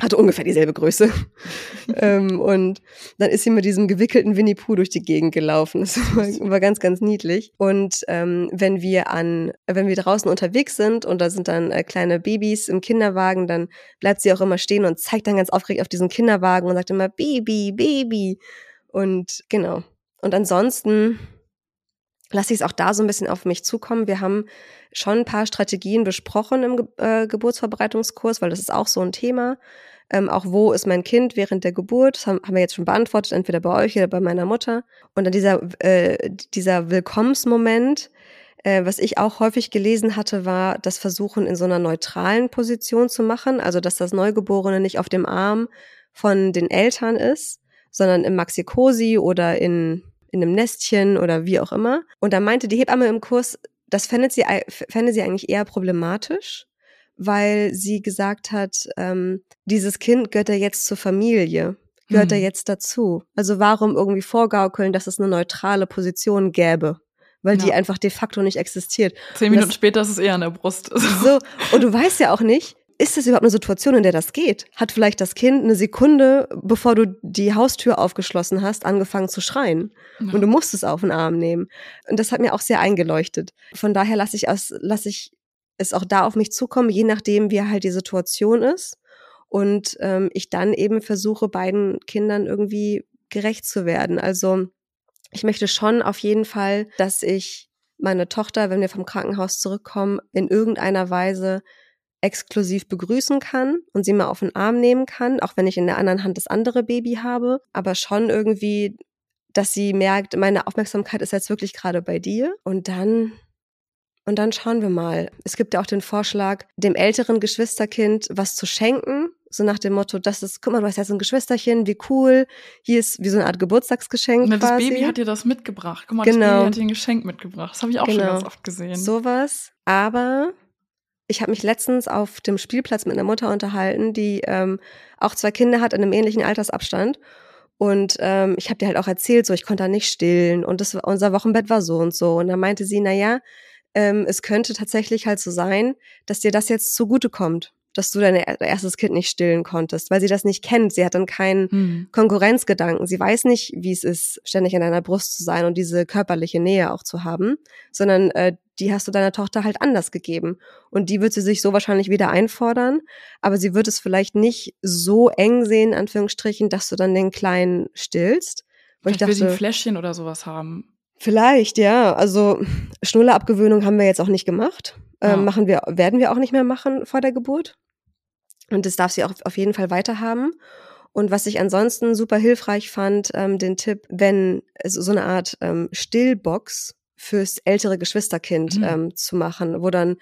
hatte ungefähr dieselbe Größe. <laughs> ähm, und dann ist sie mit diesem gewickelten Winnie Pooh durch die Gegend gelaufen. Das war, war ganz, ganz niedlich. Und ähm, wenn wir an, wenn wir draußen unterwegs sind und da sind dann äh, kleine Babys im Kinderwagen, dann bleibt sie auch immer stehen und zeigt dann ganz aufgeregt auf diesen Kinderwagen und sagt immer Baby, Baby. Und genau. Und ansonsten lasse ich es auch da so ein bisschen auf mich zukommen. Wir haben schon ein paar Strategien besprochen im äh, Geburtsvorbereitungskurs, weil das ist auch so ein Thema. Ähm, auch wo ist mein Kind während der Geburt? Das haben, haben wir jetzt schon beantwortet, entweder bei euch oder bei meiner Mutter. Und dann dieser, äh, dieser Willkommensmoment, äh, was ich auch häufig gelesen hatte, war das Versuchen in so einer neutralen Position zu machen. Also, dass das Neugeborene nicht auf dem Arm von den Eltern ist, sondern im Maxi-Cosi oder in in einem Nestchen oder wie auch immer. Und da meinte die Hebamme im Kurs, das fände sie, fände sie eigentlich eher problematisch, weil sie gesagt hat, ähm, dieses Kind gehört ja jetzt zur Familie, gehört hm. er jetzt dazu. Also warum irgendwie vorgaukeln, dass es eine neutrale Position gäbe? weil ja. die einfach de facto nicht existiert. Zehn Minuten das, später ist es eher an der Brust. So, und du weißt ja auch nicht, ist das überhaupt eine Situation, in der das geht? Hat vielleicht das Kind eine Sekunde, bevor du die Haustür aufgeschlossen hast, angefangen zu schreien? Ja. Und du musst es auf den Arm nehmen. Und das hat mir auch sehr eingeleuchtet. Von daher lasse ich, aus, lasse ich es auch da auf mich zukommen, je nachdem, wie halt die Situation ist. Und ähm, ich dann eben versuche, beiden Kindern irgendwie gerecht zu werden. Also ich möchte schon auf jeden Fall, dass ich meine Tochter, wenn wir vom Krankenhaus zurückkommen, in irgendeiner Weise exklusiv begrüßen kann und sie mal auf den Arm nehmen kann, auch wenn ich in der anderen Hand das andere Baby habe, aber schon irgendwie, dass sie merkt, meine Aufmerksamkeit ist jetzt wirklich gerade bei dir und dann und dann schauen wir mal. Es gibt ja auch den Vorschlag, dem älteren Geschwisterkind was zu schenken, so nach dem Motto, das ist, guck mal, du hast jetzt ein Geschwisterchen, wie cool. Hier ist wie so eine Art Geburtstagsgeschenk. Na, das. Baby hat dir das mitgebracht. Guck mal, genau. das Baby hat dir ein Geschenk mitgebracht. Das habe ich auch genau. schon ganz oft gesehen. Sowas. Aber ich habe mich letztens auf dem Spielplatz mit einer Mutter unterhalten, die ähm, auch zwei Kinder hat in einem ähnlichen Altersabstand. Und ähm, ich habe dir halt auch erzählt, so ich konnte da nicht stillen und das, unser Wochenbett war so und so. Und dann meinte sie, na ja, ähm, es könnte tatsächlich halt so sein, dass dir das jetzt zugutekommt dass du dein erstes Kind nicht stillen konntest, weil sie das nicht kennt. Sie hat dann keinen hm. Konkurrenzgedanken. Sie weiß nicht, wie es ist, ständig an deiner Brust zu sein und diese körperliche Nähe auch zu haben, sondern äh, die hast du deiner Tochter halt anders gegeben. Und die wird sie sich so wahrscheinlich wieder einfordern, aber sie wird es vielleicht nicht so eng sehen, Anführungsstrichen, dass du dann den Kleinen stillst. Vielleicht ich dachte, will sie ein Fläschchen oder sowas haben. Vielleicht, ja. Also Schnulleabgewöhnung haben wir jetzt auch nicht gemacht. Ja. Ähm, machen wir, werden wir auch nicht mehr machen vor der Geburt. Und das darf sie auch auf jeden Fall weiterhaben. Und was ich ansonsten super hilfreich fand, ähm, den Tipp, wenn so eine Art ähm, Stillbox fürs ältere Geschwisterkind mhm. ähm, zu machen, wo dann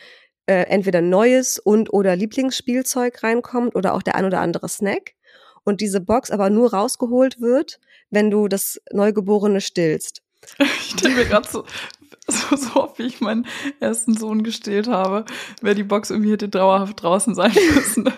äh, entweder neues und oder Lieblingsspielzeug reinkommt oder auch der ein oder andere Snack. Und diese Box aber nur rausgeholt wird, wenn du das Neugeborene stillst. <laughs> Ich stelle mir gerade so, so, so oft, wie ich meinen ersten Sohn gestillt habe, wäre die Box irgendwie hätte dauerhaft draußen sein <laughs> müssen.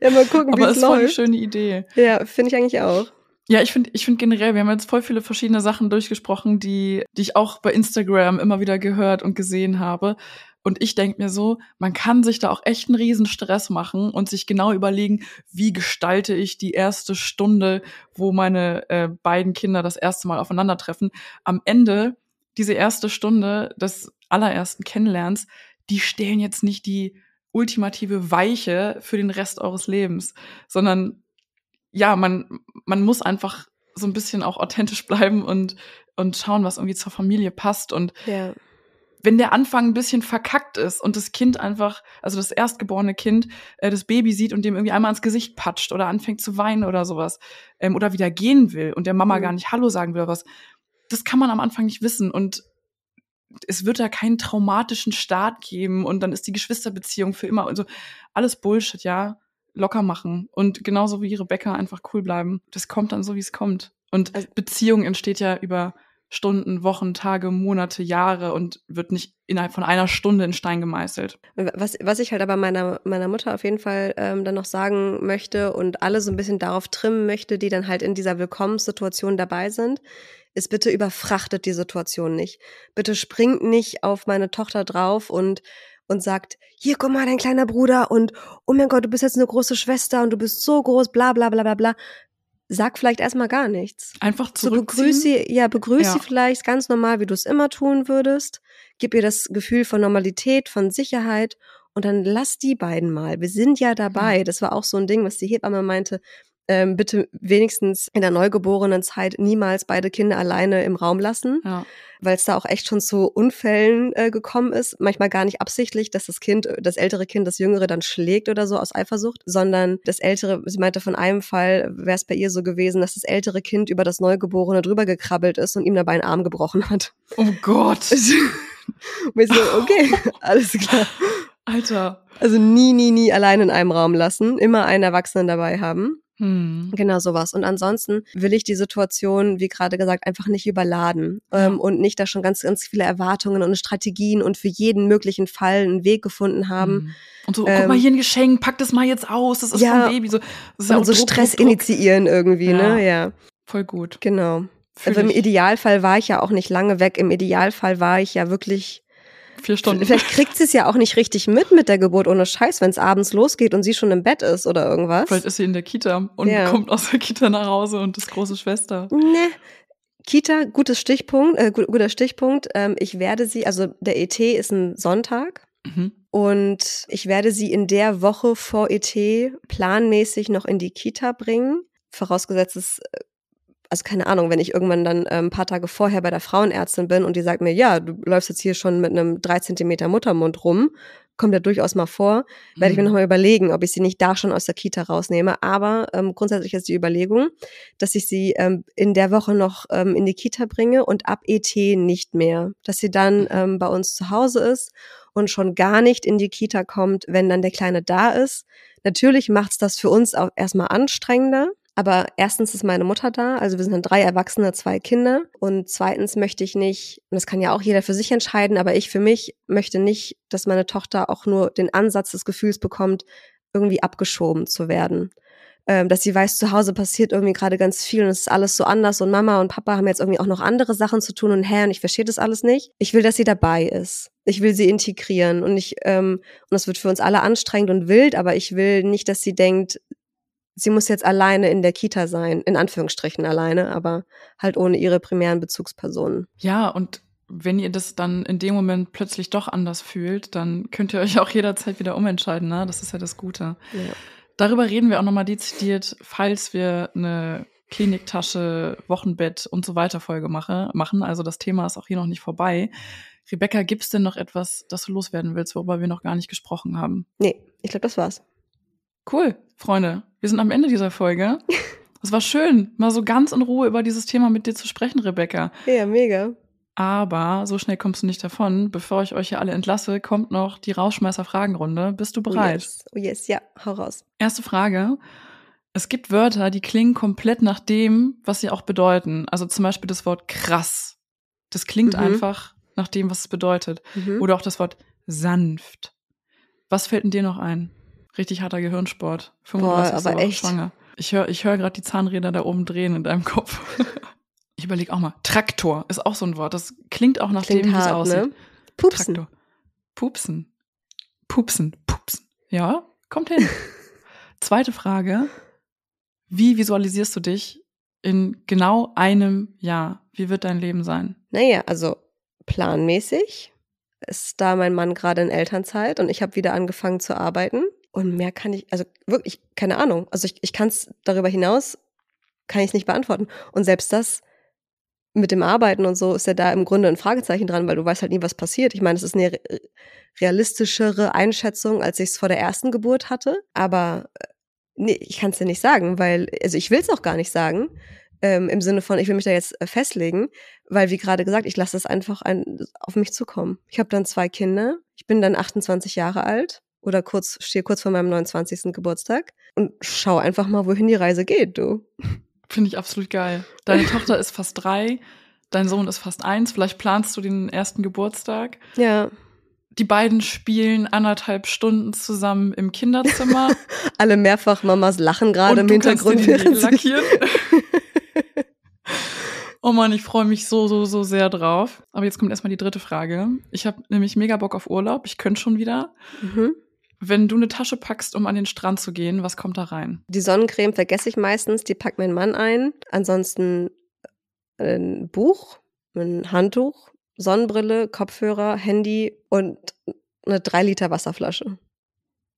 ja, mal gucken, wie es läuft. Aber ist voll eine schöne Idee. Ja, finde ich eigentlich auch. Ja, ich finde ich finde generell, wir haben jetzt voll viele verschiedene Sachen durchgesprochen, die, die ich auch bei Instagram immer wieder gehört und gesehen habe. Und ich denke mir so, man kann sich da auch echt einen riesen Stress machen und sich genau überlegen, wie gestalte ich die erste Stunde, wo meine äh, beiden Kinder das erste Mal aufeinandertreffen. Am Ende diese erste Stunde des allerersten Kennenlernens, die stellen jetzt nicht die ultimative Weiche für den Rest eures Lebens, sondern ja, man, man muss einfach so ein bisschen auch authentisch bleiben und, und schauen, was irgendwie zur Familie passt. Und Ja. wenn der Anfang ein bisschen verkackt ist und das Kind einfach, also das erstgeborene Kind, äh, das Baby sieht und dem irgendwie einmal ins Gesicht patscht oder anfängt zu weinen oder sowas ähm, oder wieder gehen will und der Mama Mhm. gar nicht Hallo sagen will oder was, das kann man am Anfang nicht wissen und es wird da keinen traumatischen Start geben und dann ist die Geschwisterbeziehung für immer und so alles Bullshit, ja, locker machen und genauso wie Rebecca einfach cool bleiben. Das kommt dann so, wie es kommt. Und Also- Beziehung entsteht ja über Stunden, Wochen, Tage, Monate, Jahre und wird nicht innerhalb von einer Stunde in Stein gemeißelt. Was, was ich halt aber meiner, meiner Mutter auf jeden Fall ähm, dann noch sagen möchte und alle so ein bisschen darauf trimmen möchte, die dann halt in dieser Willkommenssituation dabei sind, ist bitte überfrachtet die Situation nicht. Bitte springt nicht auf meine Tochter drauf und und sagt, hier, guck mal, dein kleiner Bruder und oh mein Gott, du bist jetzt eine große Schwester und du bist so groß, bla bla bla bla bla. Sag vielleicht erstmal gar nichts. Einfach So zurückziehen. begrüß sie, ja, begrüß Ja. sie vielleicht ganz normal, wie du es immer tun würdest. Gib ihr das Gefühl von Normalität, von Sicherheit und dann lass die beiden mal. Wir sind ja dabei. Das war auch so ein Ding, was die Hebamme meinte. Ähm, bitte wenigstens in der neugeborenen Zeit niemals beide Kinder alleine im Raum lassen, ja. weil es da auch echt schon zu Unfällen äh, gekommen ist. Manchmal gar nicht absichtlich, dass das Kind, das ältere Kind das jüngere dann schlägt oder so aus Eifersucht, sondern das ältere, sie meinte von einem Fall wäre es bei ihr so gewesen, dass das ältere Kind über das Neugeborene drüber gekrabbelt ist und ihm dabei einen Arm gebrochen hat. Oh Gott. <laughs> Und ich so, okay, <laughs> alles klar. Alter. Also nie, nie, nie allein in einem Raum lassen, immer einen Erwachsenen dabei haben. Hm. Genau sowas. Und ansonsten will ich die Situation, wie gerade gesagt, einfach nicht überladen ähm, und nicht da schon ganz, ganz viele Erwartungen und Strategien und für jeden möglichen Fall einen Weg gefunden haben. Hm. Und so, Ähm, guck mal hier ein Geschenk, pack das mal jetzt aus, das ist Ja. vom Baby. So, ja Und so Druck, Stress Druck, initiieren irgendwie, Ja. ne? Ja, Voll gut. genau. Fühl Also im. Idealfall war ich ja auch nicht lange weg. Im Idealfall war ich ja wirklich Vier Stunden. Vielleicht kriegt sie es ja auch nicht richtig mit mit der Geburt ohne Scheiß, wenn es abends losgeht und sie schon im Bett ist oder irgendwas. Vielleicht ist sie in der Kita und Ja. kommt aus der Kita nach Hause und ist große Schwester. Ne. Kita, gutes Stichpunkt, äh, gut, guter Stichpunkt. Ähm, ich werde sie, also der ET ist ein Sonntag Mhm. und ich werde sie in der Woche vor ET planmäßig noch in die Kita bringen. Vorausgesetzt es, also keine Ahnung, wenn ich irgendwann dann äh, ein paar Tage vorher bei der Frauenärztin bin und die sagt mir, ja, du läufst jetzt hier schon mit einem drei Zentimeter Muttermund rum, kommt ja durchaus mal vor, werde ich mir Mhm. nochmal überlegen, ob ich sie nicht da schon aus der Kita rausnehme. Aber ähm, grundsätzlich ist die Überlegung, dass ich sie ähm, in der Woche noch ähm, in die Kita bringe und ab ET nicht mehr. Dass sie dann Mhm. ähm, bei uns zu Hause ist und schon gar nicht in die Kita kommt, wenn dann der Kleine da ist. Natürlich macht's das für uns auch erstmal anstrengender. Aber erstens ist meine Mutter da, also wir sind dann drei Erwachsene, zwei Kinder. Und zweitens möchte ich nicht, und das kann ja auch jeder für sich entscheiden, aber ich für mich möchte nicht, dass meine Tochter auch nur den Ansatz des Gefühls bekommt, irgendwie abgeschoben zu werden. Ähm, dass sie weiß, zu Hause passiert irgendwie gerade ganz viel und es ist alles so anders und Mama und Papa haben jetzt irgendwie auch noch andere Sachen zu tun und hä, und ich verstehe das alles nicht. Ich will, dass sie dabei ist. Ich will sie integrieren und ich, ähm, und das wird für uns alle anstrengend und wild, aber ich will nicht, dass sie denkt, sie muss jetzt alleine in der Kita sein, in Anführungsstrichen alleine, aber halt ohne ihre primären Bezugspersonen. Ja, und wenn ihr das dann in dem Moment plötzlich doch anders fühlt, dann könnt ihr euch auch jederzeit wieder umentscheiden, ne? Das ist ja das Gute. Ja. Darüber reden wir auch nochmal dezidiert, falls wir eine Kliniktasche, Wochenbett und so weiter Folge mache, machen. Also das Thema ist auch hier noch nicht vorbei. Rebecca, gibt's denn noch etwas, das du loswerden willst, worüber wir noch gar nicht gesprochen haben? Nee, ich glaube, das war's. Cool, Freunde. Wir sind am Ende dieser Folge. <laughs> Es war schön, mal so ganz in Ruhe über dieses Thema mit dir zu sprechen, Rebecca. Ja, mega. Aber so schnell kommst du nicht davon. Bevor ich euch hier alle entlasse, kommt noch die Rausschmeißer-Fragenrunde. Bist du bereit? Oh yes. oh yes, ja, hau raus. Erste Frage. Es gibt Wörter, die klingen komplett nach dem, was sie auch bedeuten. Also zum Beispiel das Wort krass. Das klingt Mhm. einfach nach dem, was es bedeutet. Mhm. Oder auch das Wort sanft. Was fällt denn dir noch ein? Richtig harter Gehirnsport. 35. aber Woche echt. schwanger. Ich höre ich hör gerade die Zahnräder da oben drehen in deinem Kopf. <laughs> ich überlege auch mal. Traktor ist auch so ein Wort. Das klingt auch nach Klingt dem, wie es hart, aussieht. ne? Pupsen. Traktor. Pupsen. Pupsen. Pupsen. Ja, kommt hin. <laughs> Zweite Frage. Wie visualisierst du dich in genau einem Jahr? Wie wird dein Leben sein? Naja, also planmäßig. Ist da mein Mann gerade in Elternzeit und ich habe wieder angefangen zu arbeiten. Und mehr kann ich, also wirklich, keine Ahnung. Also ich, ich kann es darüber hinaus, kann ich es nicht beantworten. Und selbst das mit dem Arbeiten und so ist ja da im Grunde ein Fragezeichen dran, weil du weißt halt nie, was passiert. Ich meine, es ist eine realistischere Einschätzung, als ich es vor der ersten Geburt hatte. Aber äh, nee, ich kann es dir nicht sagen, weil, also ich will es auch gar nicht sagen, ähm, im Sinne von, ich will mich da jetzt äh, festlegen, weil wie gerade gesagt, ich lasse es einfach ein, auf mich zukommen. Ich habe dann zwei Kinder, ich bin dann 28 Jahre alt oder kurz, stehe kurz vor meinem 29. Geburtstag und schau einfach mal, wohin die Reise geht, du. Finde ich absolut geil. Deine Tochter ist fast drei, dein Sohn ist fast eins, vielleicht planst du den ersten Geburtstag. Ja. Die beiden spielen anderthalb Stunden zusammen im Kinderzimmer. <laughs> Alle mehrfach Mamas lachen gerade im Hintergrund. Während lackieren. <laughs> oh Mann, ich freue mich so, so, so sehr drauf. Aber jetzt kommt erstmal die dritte Frage. Ich habe nämlich mega Bock auf Urlaub. Ich könnte schon wieder. Mhm. Wenn du eine Tasche packst, um an den Strand zu gehen, was kommt da rein? Die Sonnencreme vergesse ich meistens, die packt mein Mann ein. Ansonsten ein Buch, ein Handtuch, Sonnenbrille, Kopfhörer, Handy und eine 3 Liter Wasserflasche.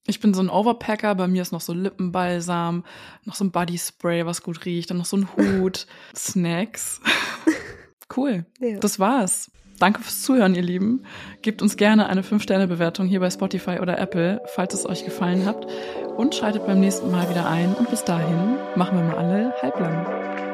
Ich bin so ein Overpacker, bei mir ist noch so Lippenbalsam, noch so ein Bodyspray, was gut riecht, dann noch so ein <laughs> Hut, Snacks. <laughs> cool. Ja. Das war's. Danke fürs Zuhören, ihr Lieben. Gebt uns gerne eine 5-Sterne-Bewertung hier bei Spotify oder Apple, falls es euch gefallen hat. Und schaltet beim nächsten Mal wieder ein. Und bis dahin machen wir mal alle halblang.